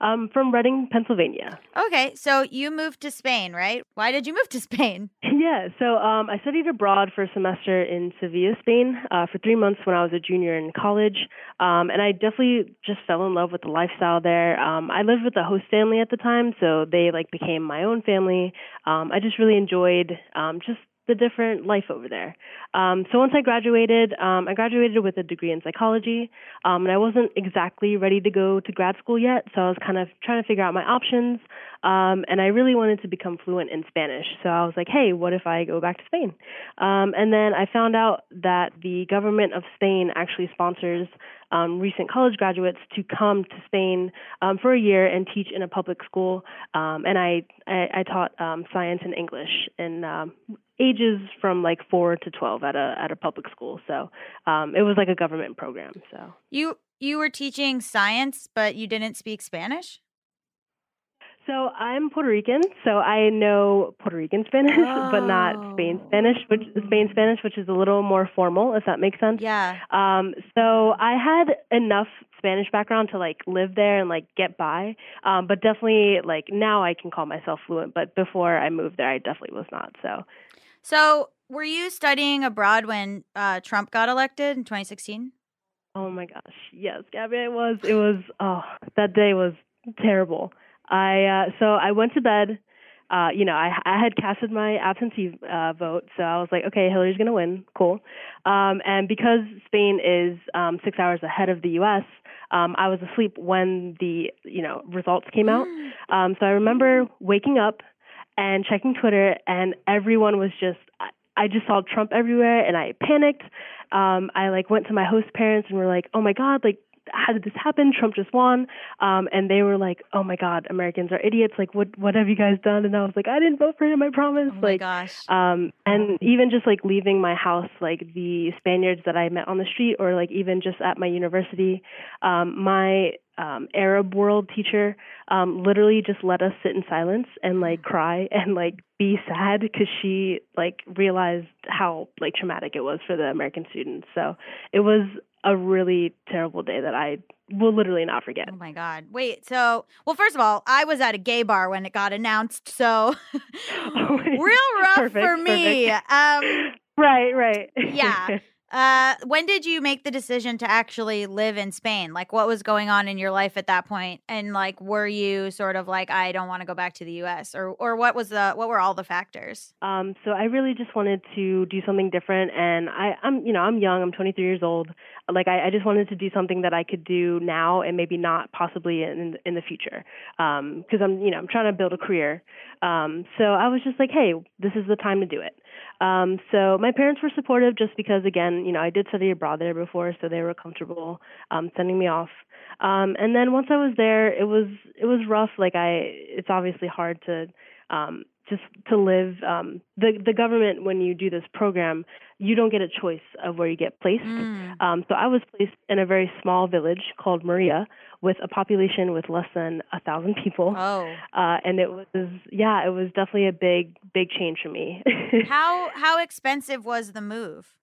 Um, from Reading, Pennsylvania. Okay, so you moved to Spain, right? Why did you move to Spain? Yeah, so um, I studied abroad for a semester in Sevilla, Spain, uh, for three months when I was a junior in college, um, and I definitely just fell in love with the lifestyle there. Um, I lived with a host family at the time, so they like became my own family. Um, I just really enjoyed um, just the different life over there. Um, so once I graduated, um, I graduated with a degree in psychology, um, and I wasn't exactly ready to go to grad school yet, so I was kind of trying to figure out my options. Um, and I really wanted to become fluent in Spanish, so I was like, hey, what if I go back to Spain? Um, and then I found out that the government of Spain actually sponsors um, recent college graduates to come to Spain um, for a year and teach in a public school. Um, and I, I, I taught um, science and English in um, ages from like four to twelve at a at a public school. So um, it was like a government program. So You you were teaching science, but you didn't speak Spanish? So I'm Puerto Rican, so I know Puerto Rican Spanish, but not Spain Spanish, which Spain Spanish, which is a little more formal, if that makes sense. Yeah. Um, so I had enough Spanish background to like live there and like get by, um, but definitely like now I can call myself fluent. But before I moved there, I definitely was not. So So, were you studying abroad when uh, Trump got elected in 2016? Oh my gosh, yes, Gaby, it was. It was. Oh, that day was terrible. I uh, so I went to bed. Uh, you know, I I had casted my absentee uh, vote, so I was like, okay, Hillary's gonna win, cool. Um, and because Spain is um, six hours ahead of the U.S., um, I was asleep when the you know results came out. Um, so I remember waking up and checking Twitter, and everyone was just. I, just saw Trump everywhere, and I panicked. Um, I like went to my host parents and were like, "Oh my God, like how did this happen? Trump just won. Um, and they were like, oh my God, Americans are idiots. Like, what, what have you guys done? And I was like, I didn't vote for him, I promise. Oh like, my gosh. um, and even just like leaving my house, like the Spaniards that I met on the street, or like even just at my university, um, my um, Arab world teacher um, literally just let us sit in silence and like cry and like be sad because she like realized how like traumatic it was for the American students. So it was a really terrible day that I will literally not forget. Oh my God. Wait, so, well, first of all, I was at a gay bar when it got announced, so real rough Perfect, for me. Um, right, right. yeah. Uh, when did you make the decision to actually live in Spain? Like, what was going on in your life at that point? And like, were you sort of like, I don't want to go back to the U.S. or or what was the what were all the factors? Um, so I really just wanted to do something different, and I, I'm, you know, I'm young. I'm 23 years old. Like I, I just wanted to do something that I could do now, and maybe not possibly in in the future. Because I'm, you know, I'm trying to build a career. Um, so I was just like, hey, this is the time to do it. Um, so my parents were supportive, just because, again, you know, I did study abroad there before, so they were comfortable um, sending me off. Um, and then once I was there, it was it was rough. Like I, it's obviously hard to um, just to live. Um, the the government, when you do this program, you don't get a choice of where you get placed. Um, so I was placed in a very small village called Maria, with a population with less than a thousand people. Oh. Uh, and it was yeah, it was definitely a big big change for me. how how expensive was the move?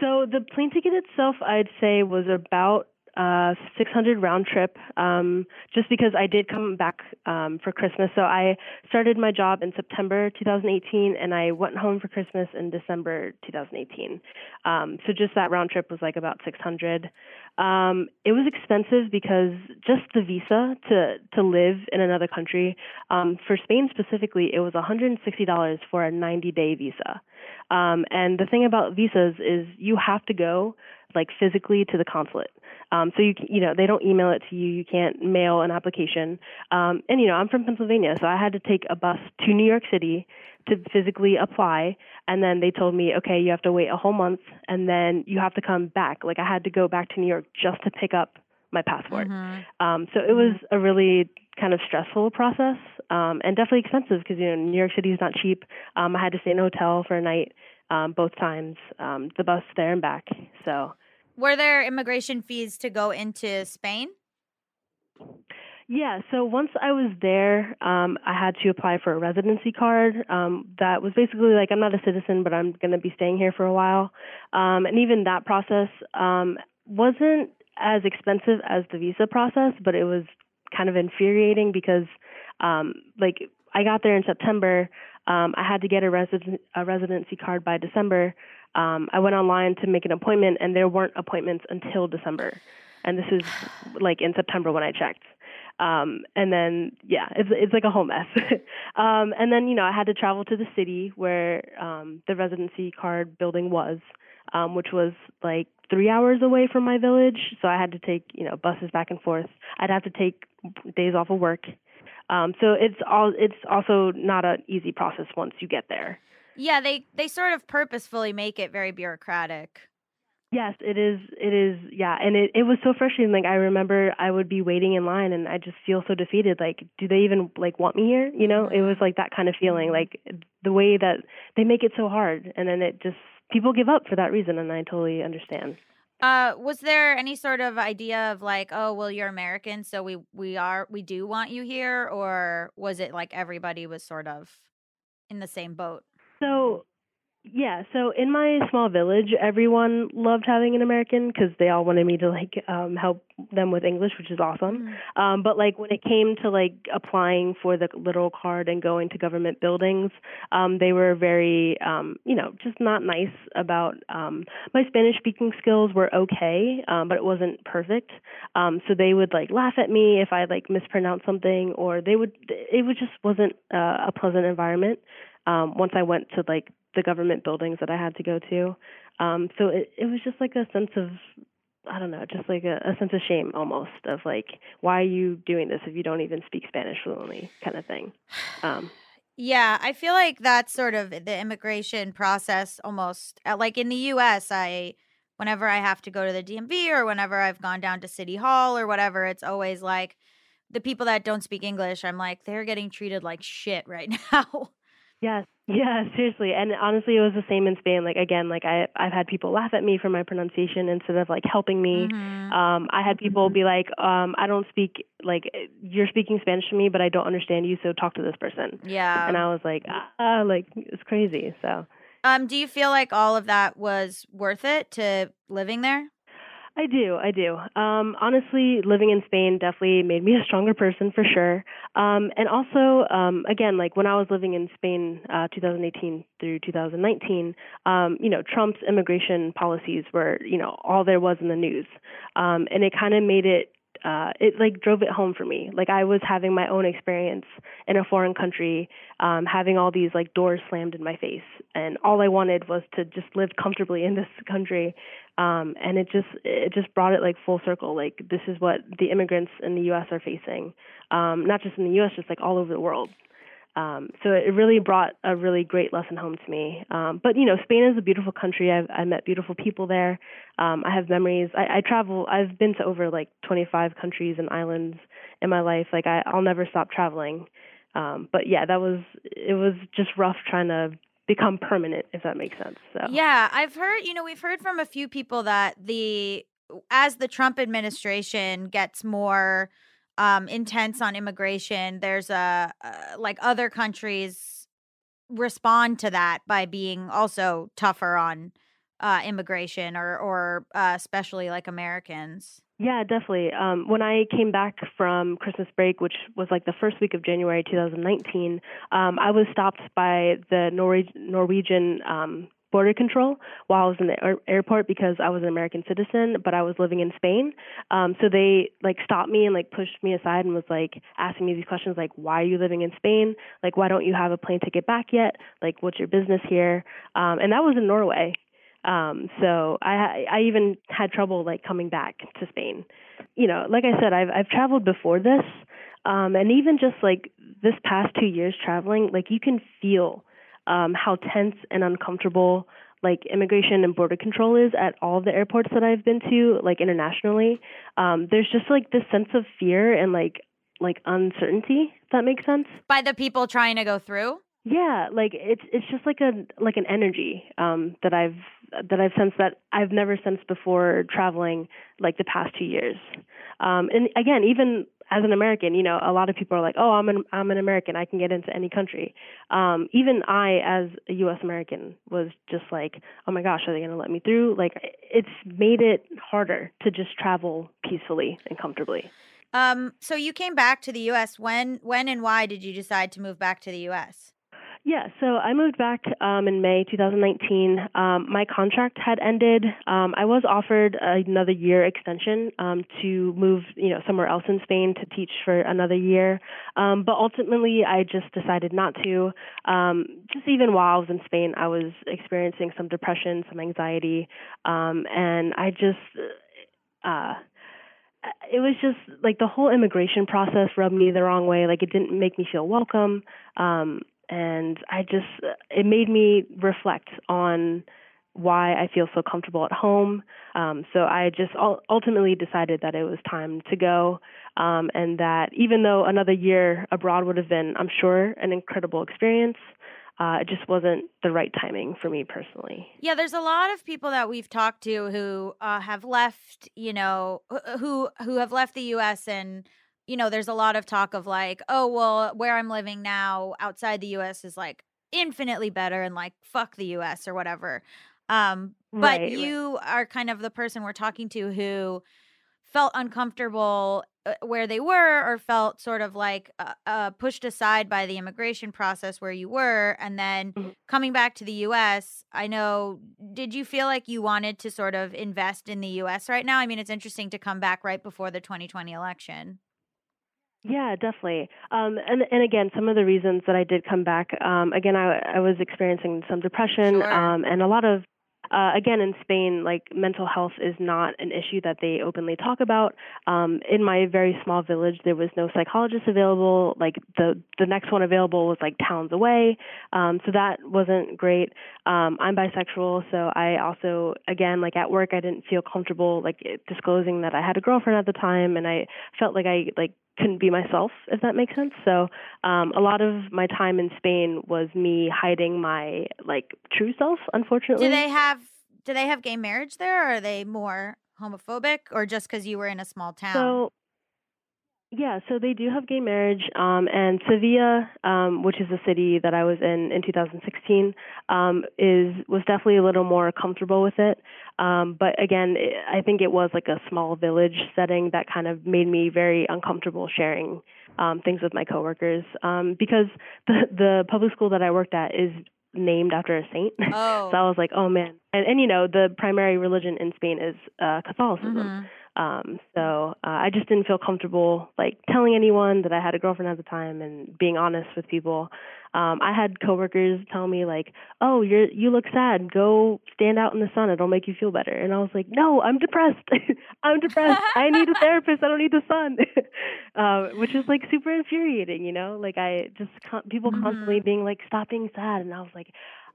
So the plane ticket itself, I'd say, was about uh 600 round trip um just because I did come back um for Christmas. So I started my job in September 2018 and I went home for Christmas in December 2018 um so just that round trip was like about 600 um it was expensive because just the visa to to live in another country um for Spain specifically it was $160 for a 90 day visa. Um and the thing about visas is you have to go like physically to the consulate. Um, so you you know they don't email it to you. You can't mail an application. Um, and you know I'm from Pennsylvania, so I had to take a bus to New York City to physically apply. And then they told me, okay, you have to wait a whole month, and then you have to come back. Like I had to go back to New York just to pick up my passport. Um, so it was a really kind of stressful process um, and definitely expensive because you know New York City is not cheap. Um, I had to stay in a hotel for a night um, both times, um, the bus there and back. So Were there immigration fees to go into Spain? yeah, so once I was there, um, I had to apply for a residency card. Um, that was basically like I'm not a citizen, but I'm going to be staying here for a while. Um, and even that process um, wasn't as expensive as the visa process, but it was kind of infuriating because, um, like, I got there in September. Um, I had to get a, a residency card by December. Um, I went online to make an appointment, and there weren't appointments until December. And this is like in September when I checked. Um, and then yeah, it's it's like a whole mess. um, and then you know I had to travel to the city where um, the residency card building was, um, which was like three hours away from my village. So I had to take you know buses back and forth. I'd have to take days off of work. Um, so it's all it's also not an easy process once you get there. Yeah, they they sort of purposefully make it very bureaucratic. Yes, it is. It is. Yeah, and it it was so frustrating. Like I remember, I would be waiting in line, and I just feel so defeated. Like, do they even like want me here? You know, it was like that kind of feeling. Like the way that they make it so hard, and then it just people give up for that reason, and I totally understand. Uh, was there any sort of idea of like, oh, well, you're American, so we we are we do want you here, or was it like everybody was sort of in the same boat? So yeah, so in my small village, everyone loved having an American because they all wanted me to like um help them with English, which is awesome. Mm-hmm. Um but like when it came to like applying for the literal card and going to government buildings, um they were very um you know, just not nice about um my Spanish speaking skills were okay, um but it wasn't perfect. Um so they would like laugh at me if I like mispronounced something or they would it was just wasn't uh, a pleasant environment um, once I went to like the government buildings that I had to go to. Um, so it, it was just like a sense of I don't know, just like a, a sense of shame almost of like, why are you doing this if you don't even speak Spanish fluently, kind of thing. Um, Yeah, I feel like that's sort of the immigration process almost uh, like in the US I whenever I have to go to the DMV or whenever I've gone down to city hall or whatever it's always like the people that don't speak English I'm like they're getting treated like shit right now. Yes, yeah, seriously. And honestly, it was the same in Spain. Like again, like I I've had people laugh at me for my pronunciation instead of like helping me. Mhm. Um, I had people be like, um, I don't speak like you're speaking Spanish to me, but I don't understand you, so talk to this person. Yeah. And I was like, ah, like it's crazy. So Um do you feel like all of that was worth it to living there? I do, I do. Um, honestly, living in Spain definitely made me a stronger person for sure. Um, and also, um, again, like when I was living in Spain, uh, 2018 through 2019, um, you know, Trump's immigration policies were, you know, all there was in the news, um, and it kind of made it. Uh, it like drove it home for me. Like I was having my own experience in a foreign country, um, having all these like doors slammed in my face, and all I wanted was to just live comfortably in this country um, and it just it just brought it like full circle. Like this is what the immigrants in the U.S. are facing, um, not just in the U.S., just like all over the world. Um, so it really brought a really great lesson home to me. Um, but you know, Spain is a beautiful country. I've I met beautiful people there. Um, I have memories. I, I travel. I've been to over like 25 countries and islands in my life. Like I, I'll never stop traveling. Um, but yeah, that was it was just rough trying to become permanent, if that makes sense. So Yeah, I've heard, you know, we've heard from a few people that the as the Trump administration gets more um intense on immigration, there's a uh, like other countries respond to that by being also tougher on uh immigration or or uh, especially like Americans. Yeah, definitely. Um, when I came back from Christmas break, which was like the first week of January 2019, um, I was stopped by the Norwe- Norwegian um, border control while I was in the air- airport because I was an American citizen, but I was living in Spain. Um, so they like stopped me and like pushed me aside and was like asking me these questions like, "Why are you living in Spain? Like, why don't you have a plane ticket back yet? Like, what's your business here?" Um, and that was in Norway. Um, so I I even had trouble like coming back to Spain. You know, like I said, I've I've traveled before this, um, and even just like this past two years traveling, like you can feel um, how tense and uncomfortable like immigration and border control is at all the airports that I've been to, like internationally. Um, there's just like this sense of fear and like like uncertainty. If that makes sense. By the people trying to go through? Yeah, like it's it's just like a like an energy um that I've that I've sensed that I've never sensed before traveling like the past 2 years. Um and again, even as an American, you know, a lot of people are like, "Oh, I'm an I'm an American. I can get into any country." Um even I as a US American was just like, "Oh my gosh, are they going to let me through?" Like it's made it harder to just travel peacefully and comfortably. Um so you came back to the US when when and why did you decide to move back to the US? Yeah, so I moved back um, in May 2019. Um, my contract had ended. Um, I was offered another year extension um, to move, you know, somewhere else in Spain to teach for another year. Um, but ultimately, I just decided not to. Um, just even while I was in Spain, I was experiencing some depression, some anxiety, um, and I just. Uh, it was just like the whole immigration process rubbed me the wrong way. Like it didn't make me feel welcome. Um, and I just it made me reflect on why I feel so comfortable at home. Um, so I just ultimately decided that it was time to go, um, and that even though another year abroad would have been, I'm sure, an incredible experience, uh, it just wasn't the right timing for me personally. Yeah, there's a lot of people that we've talked to who uh, have left, you know, who who have left the U.S. and you know, there's a lot of talk of like, oh well, where I'm living now outside the U.S. is like infinitely better and like fuck the US or whatever. Um, but Right, you are kind of the person we're talking to who felt uncomfortable uh, where they were or felt sort of like uh, uh, pushed aside by the immigration process where you were and then Mhm. coming back to the US I know did you feel like you wanted to sort of invest in the US right now I mean it's interesting to come back right before the 2020 election Yeah, definitely. Um, and and again, some of the reasons that I did come back. Um, again, I, I was experiencing some depression, Sure. um, and a lot of. Uh, again, in Spain, like mental health is not an issue that they openly talk about. Um, in my very small village, there was no psychologist available. Like the the next one available was like towns away, um, so that wasn't great. Um, I'm bisexual, so I also, again, like at work, I didn't feel comfortable like disclosing that I had a girlfriend at the time, and I felt like I like couldn't be myself, if that makes sense. So um, a lot of my time in Spain was me hiding my like true self. Unfortunately, Do they have do they have gay marriage there or are they more homophobic or just cuz you were in a small town? So, yeah, so they do have gay marriage, um, and Sevilla, um, which is the city that I was in in 2016, um, is was definitely a little more comfortable with it. Um, but again, it, I think it was like a small village setting that kind of made me very uncomfortable sharing um, things with my coworkers um, because the the public school that I worked at is named after a saint. Oh. so I was like, oh man, and and you know the primary religion in Spain is uh, Catholicism. Mhm. Um, so uh, I just didn't feel comfortable like telling anyone that I had a girlfriend at the time and being honest with people. Um, I had coworkers tell me like, "Oh, you're you look sad. Go stand out in the sun. It'll make you feel better." And I was like, "No, I'm depressed. I'm depressed. I need a therapist. I don't need the sun." um, which is like super infuriating, you know? Like I just con- people Mhm. constantly being like, "Stop being sad," and I was like.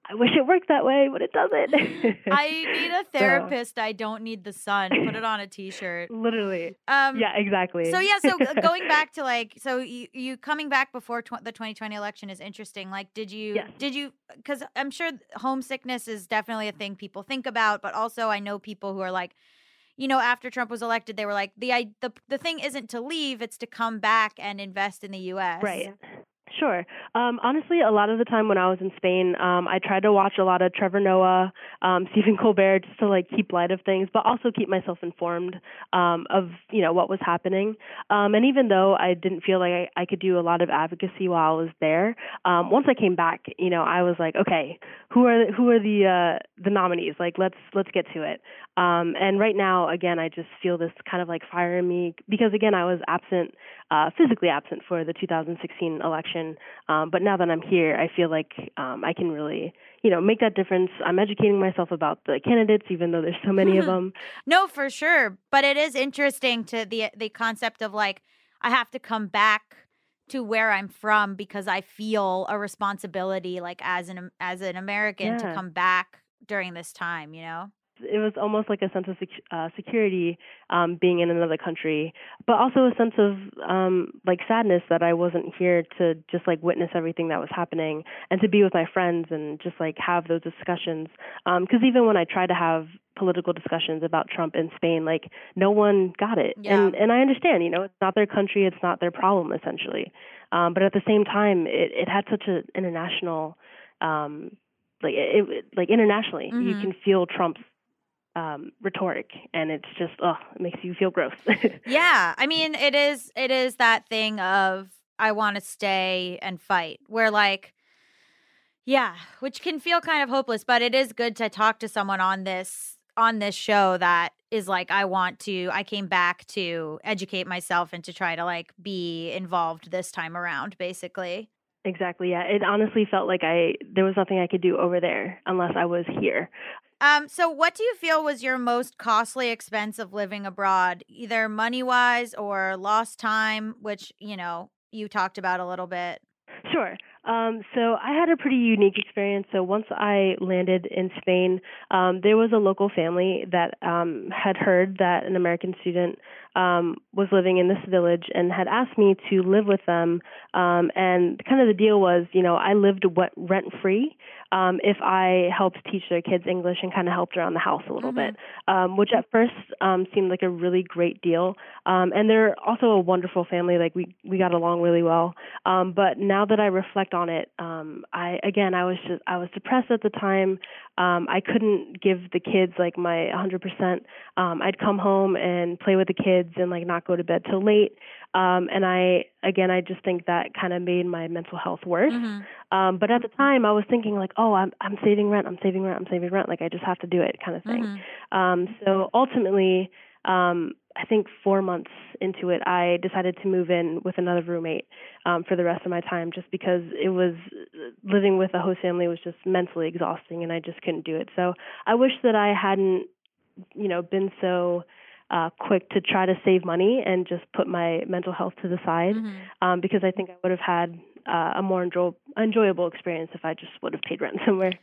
I wish it worked that way, but it doesn't. I need a So- therapist. I don't need the sun. Put it on a t-shirt. Literally. Um yeah, exactly. So yeah, so going back to like, so you, you coming back before tw- the 2020 election is interesting. Like, did you, Yes. did you, because I'm sure homesickness is definitely a thing people think about, but also I know people who are like, you know, after Trump was elected, they were like, the I, the the thing isn't to leave; it's to come back and invest in the U.S. Right. Sure. Um, honestly, a lot of the time when I was in Spain, um, I tried to watch a lot of Trevor Noah, um, Stephen Colbert, just to like keep light of things, but also keep myself informed um, of you know what was happening. Um, and even though I didn't feel like I, I could do a lot of advocacy while I was there, um, once I came back, you know, I was like, okay, who are the, who are the uh, the nominees? Like, let's let's get to it. Um, and right now, again, I just feel this kind of like fire in me because again, I was absent, uh, physically absent for the 2016 election. Um, but now that I'm here, I feel like um, I can really, you know, make that difference. I'm educating myself about the candidates, even though there's so many of them. No, for sure. But it is interesting to the the concept of like I have to come back to where I'm from because I feel a responsibility like as an as an American to come back during this time, you know? It was almost like a sense of sec- uh, security um, being in another country, but also a sense of um, like sadness that I wasn't here to just like witness everything that was happening and to be with my friends and just like have those discussions. Because even when I tried to have political discussions about Trump in Spain, like no one got it, Yeah. and and I understand, you know, it's not their country, it's not their problem essentially. Um, but at the same time, it, it had such an international, um, like it, it like internationally, you Mhm. can feel Trump's um, rhetoric, and it's just oh, it makes you feel gross. Yeah, I mean, it is it is that thing of I want to stay and fight. Where like yeah, which can feel kind of hopeless, but it is good to talk to someone on this on this show that is like I want to I came back to educate myself and to try to like be involved this time around basically. Exactly. Yeah. It honestly felt like I there was nothing I could do over there unless I was here. Um so what do you feel was your most costly expense of living abroad, either money-wise or lost time, which, you know, you talked about a little bit. Sure. Um, so I had a pretty unique experience. So once I landed in Spain, um, there was a local family that um, had heard that an American student um, was living in this village and had asked me to live with them. Um, and kind of the deal was, you know, I lived what rent free um, if I helped teach their kids English and kind of helped around the house a little Mhm. bit, um, which at first um, seemed like a really great deal. Um, and they're also a wonderful family. Like we we got along really well. Um, but now that I reflect on it, um, I again I was just I was depressed at the time. Um, I couldn't give the kids like my 100%. Um, I'd come home and play with the kids and like not go to bed till late. Um, and I again I just think that kind of made my mental health worse. Mhm. Um, but at the time, I was thinking like, oh, I'm I'm saving rent, I'm saving rent, I'm saving rent. Like I just have to do it, kind of thing. Mhm. Um, so ultimately, um, I think four months into it, I decided to move in with another roommate um, for the rest of my time, just because it was living with a host family was just mentally exhausting, and I just couldn't do it. So I wish that I hadn't, you know, been so uh, quick to try to save money and just put my mental health to the side, Mhm. um, because I think I would have had uh, a more enjoy- enjoyable experience if I just would have paid rent somewhere.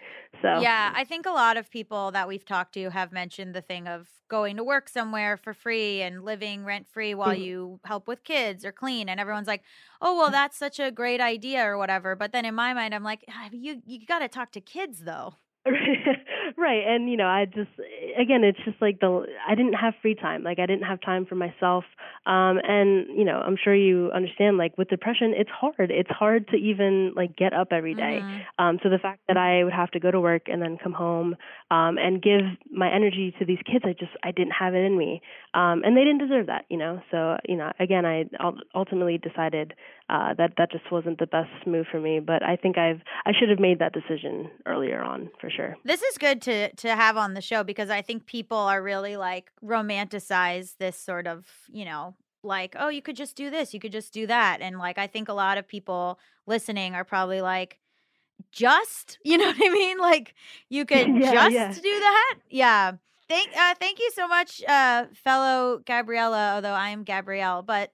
So Yeah, I think a lot of people that we've talked to have mentioned the thing of going to work somewhere for free and living rent free while Mhm. you help with kids or clean and everyone's like, "Oh, well that's such a great idea" or whatever. But then in my mind I'm like, "Ah, "You you got to talk to kids though." right and you know i just again it's just like the i didn't have free time. Like i didn't have time for myself. Um and you know i'm sure you understand like with depression it's hard. It's hard to even like get up every day. Mhm. um so the fact that i would have to go to work and then come home um and give my energy to these kids i just i didn't have it in me. Um and they didn't deserve that you know? So you know again i ultimately decided uh that that just wasn't the best move for me but i think i've i should have made that decision earlier on for sure This is good to to have on the show because I think people are really like romanticize this sort of, you know, like, oh, you could just do this, you could just do that. And like I think a lot of people listening are probably like just, you know what I mean? Like you could Yeah, just yeah. do that. Yeah. Thank uh thank you so much uh fellow Gabriela, although I am Gabrielle, but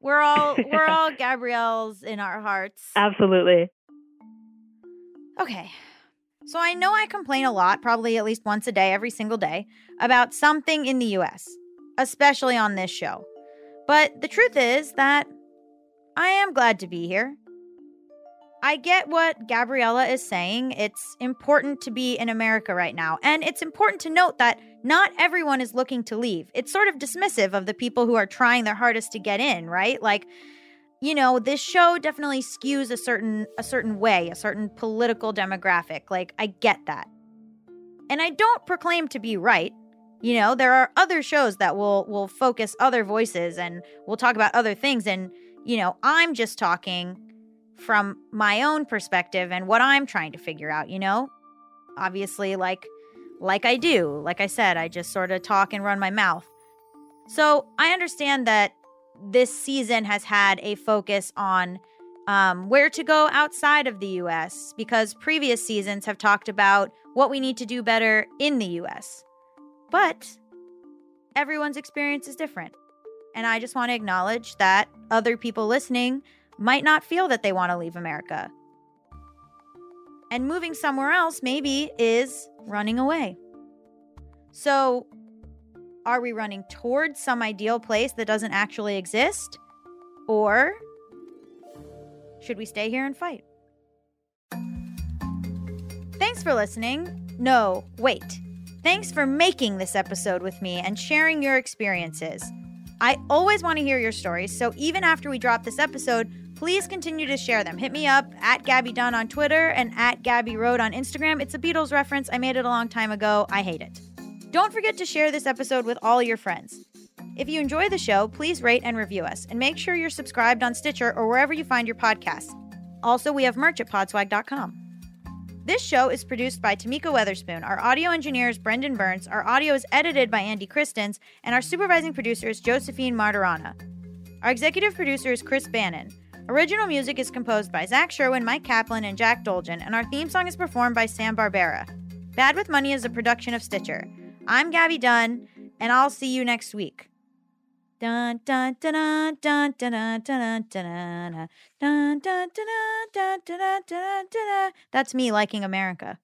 we're all we're all Gabrielles in our hearts. absolutely Okay. So I know I complain a lot, probably at least once a day, every single day, about something in the US, especially on this show. But the truth is that I am glad to be here. I get what Gabriela is saying. It's important to be in America right now. And it's important to note that not everyone is looking to leave. It's sort of dismissive of the people who are trying their hardest to get in, right? Like, you know this show definitely skews a certain a certain way a certain political demographic. Like i get that. And i don't proclaim to be right. You know there are other shows that will will focus other voices and we'll talk about other things. And you know i'm just talking from my own perspective and what i'm trying to figure out you know? Obviously like like i do like i said i just sort of talk and run my mouth so i understand that this season has had a focus on um, where to go outside of the US because previous seasons have talked about what we need to do better in the US. But everyone's experience is different. And I just want to acknowledge that other people listening might not feel that they want to leave America. And moving somewhere else maybe is running away. So, are we running towards some ideal place that doesn't actually exist? Or should we stay here and fight? Thanks for listening. No, wait. Thanks for making this episode with me and sharing your experiences. I always want to hear your stories, so even after we drop this episode, please continue to share them. Hit me up at Gaby Dunn on Twitter and at Gabby Road on Instagram. It's a Beatles reference. I made it a long time ago. I hate it. Don't forget to share this episode with all your friends. If you enjoy the show, please rate and review us, and make sure you're subscribed on Stitcher or wherever you find your podcasts. Also, we have merch at podswag.com. This show is produced by Tamika Weatherspoon. Our audio engineer is Brendan Burns. Our audio is edited by Andy Christens, and our supervising producer is Josephine Martirana. Our executive producer is Chris Bannon. Original music is composed by Zach Sherwin, Mike Kaplan, and Jack Dolgen, and our theme song is performed by Sam Barbera. Bad with Money is a production of Stitcher. I'm Gaby Dunn, and I'll see you next week. Dun dun dun dun dun dun dun dun dun dun dun. That's me liking America.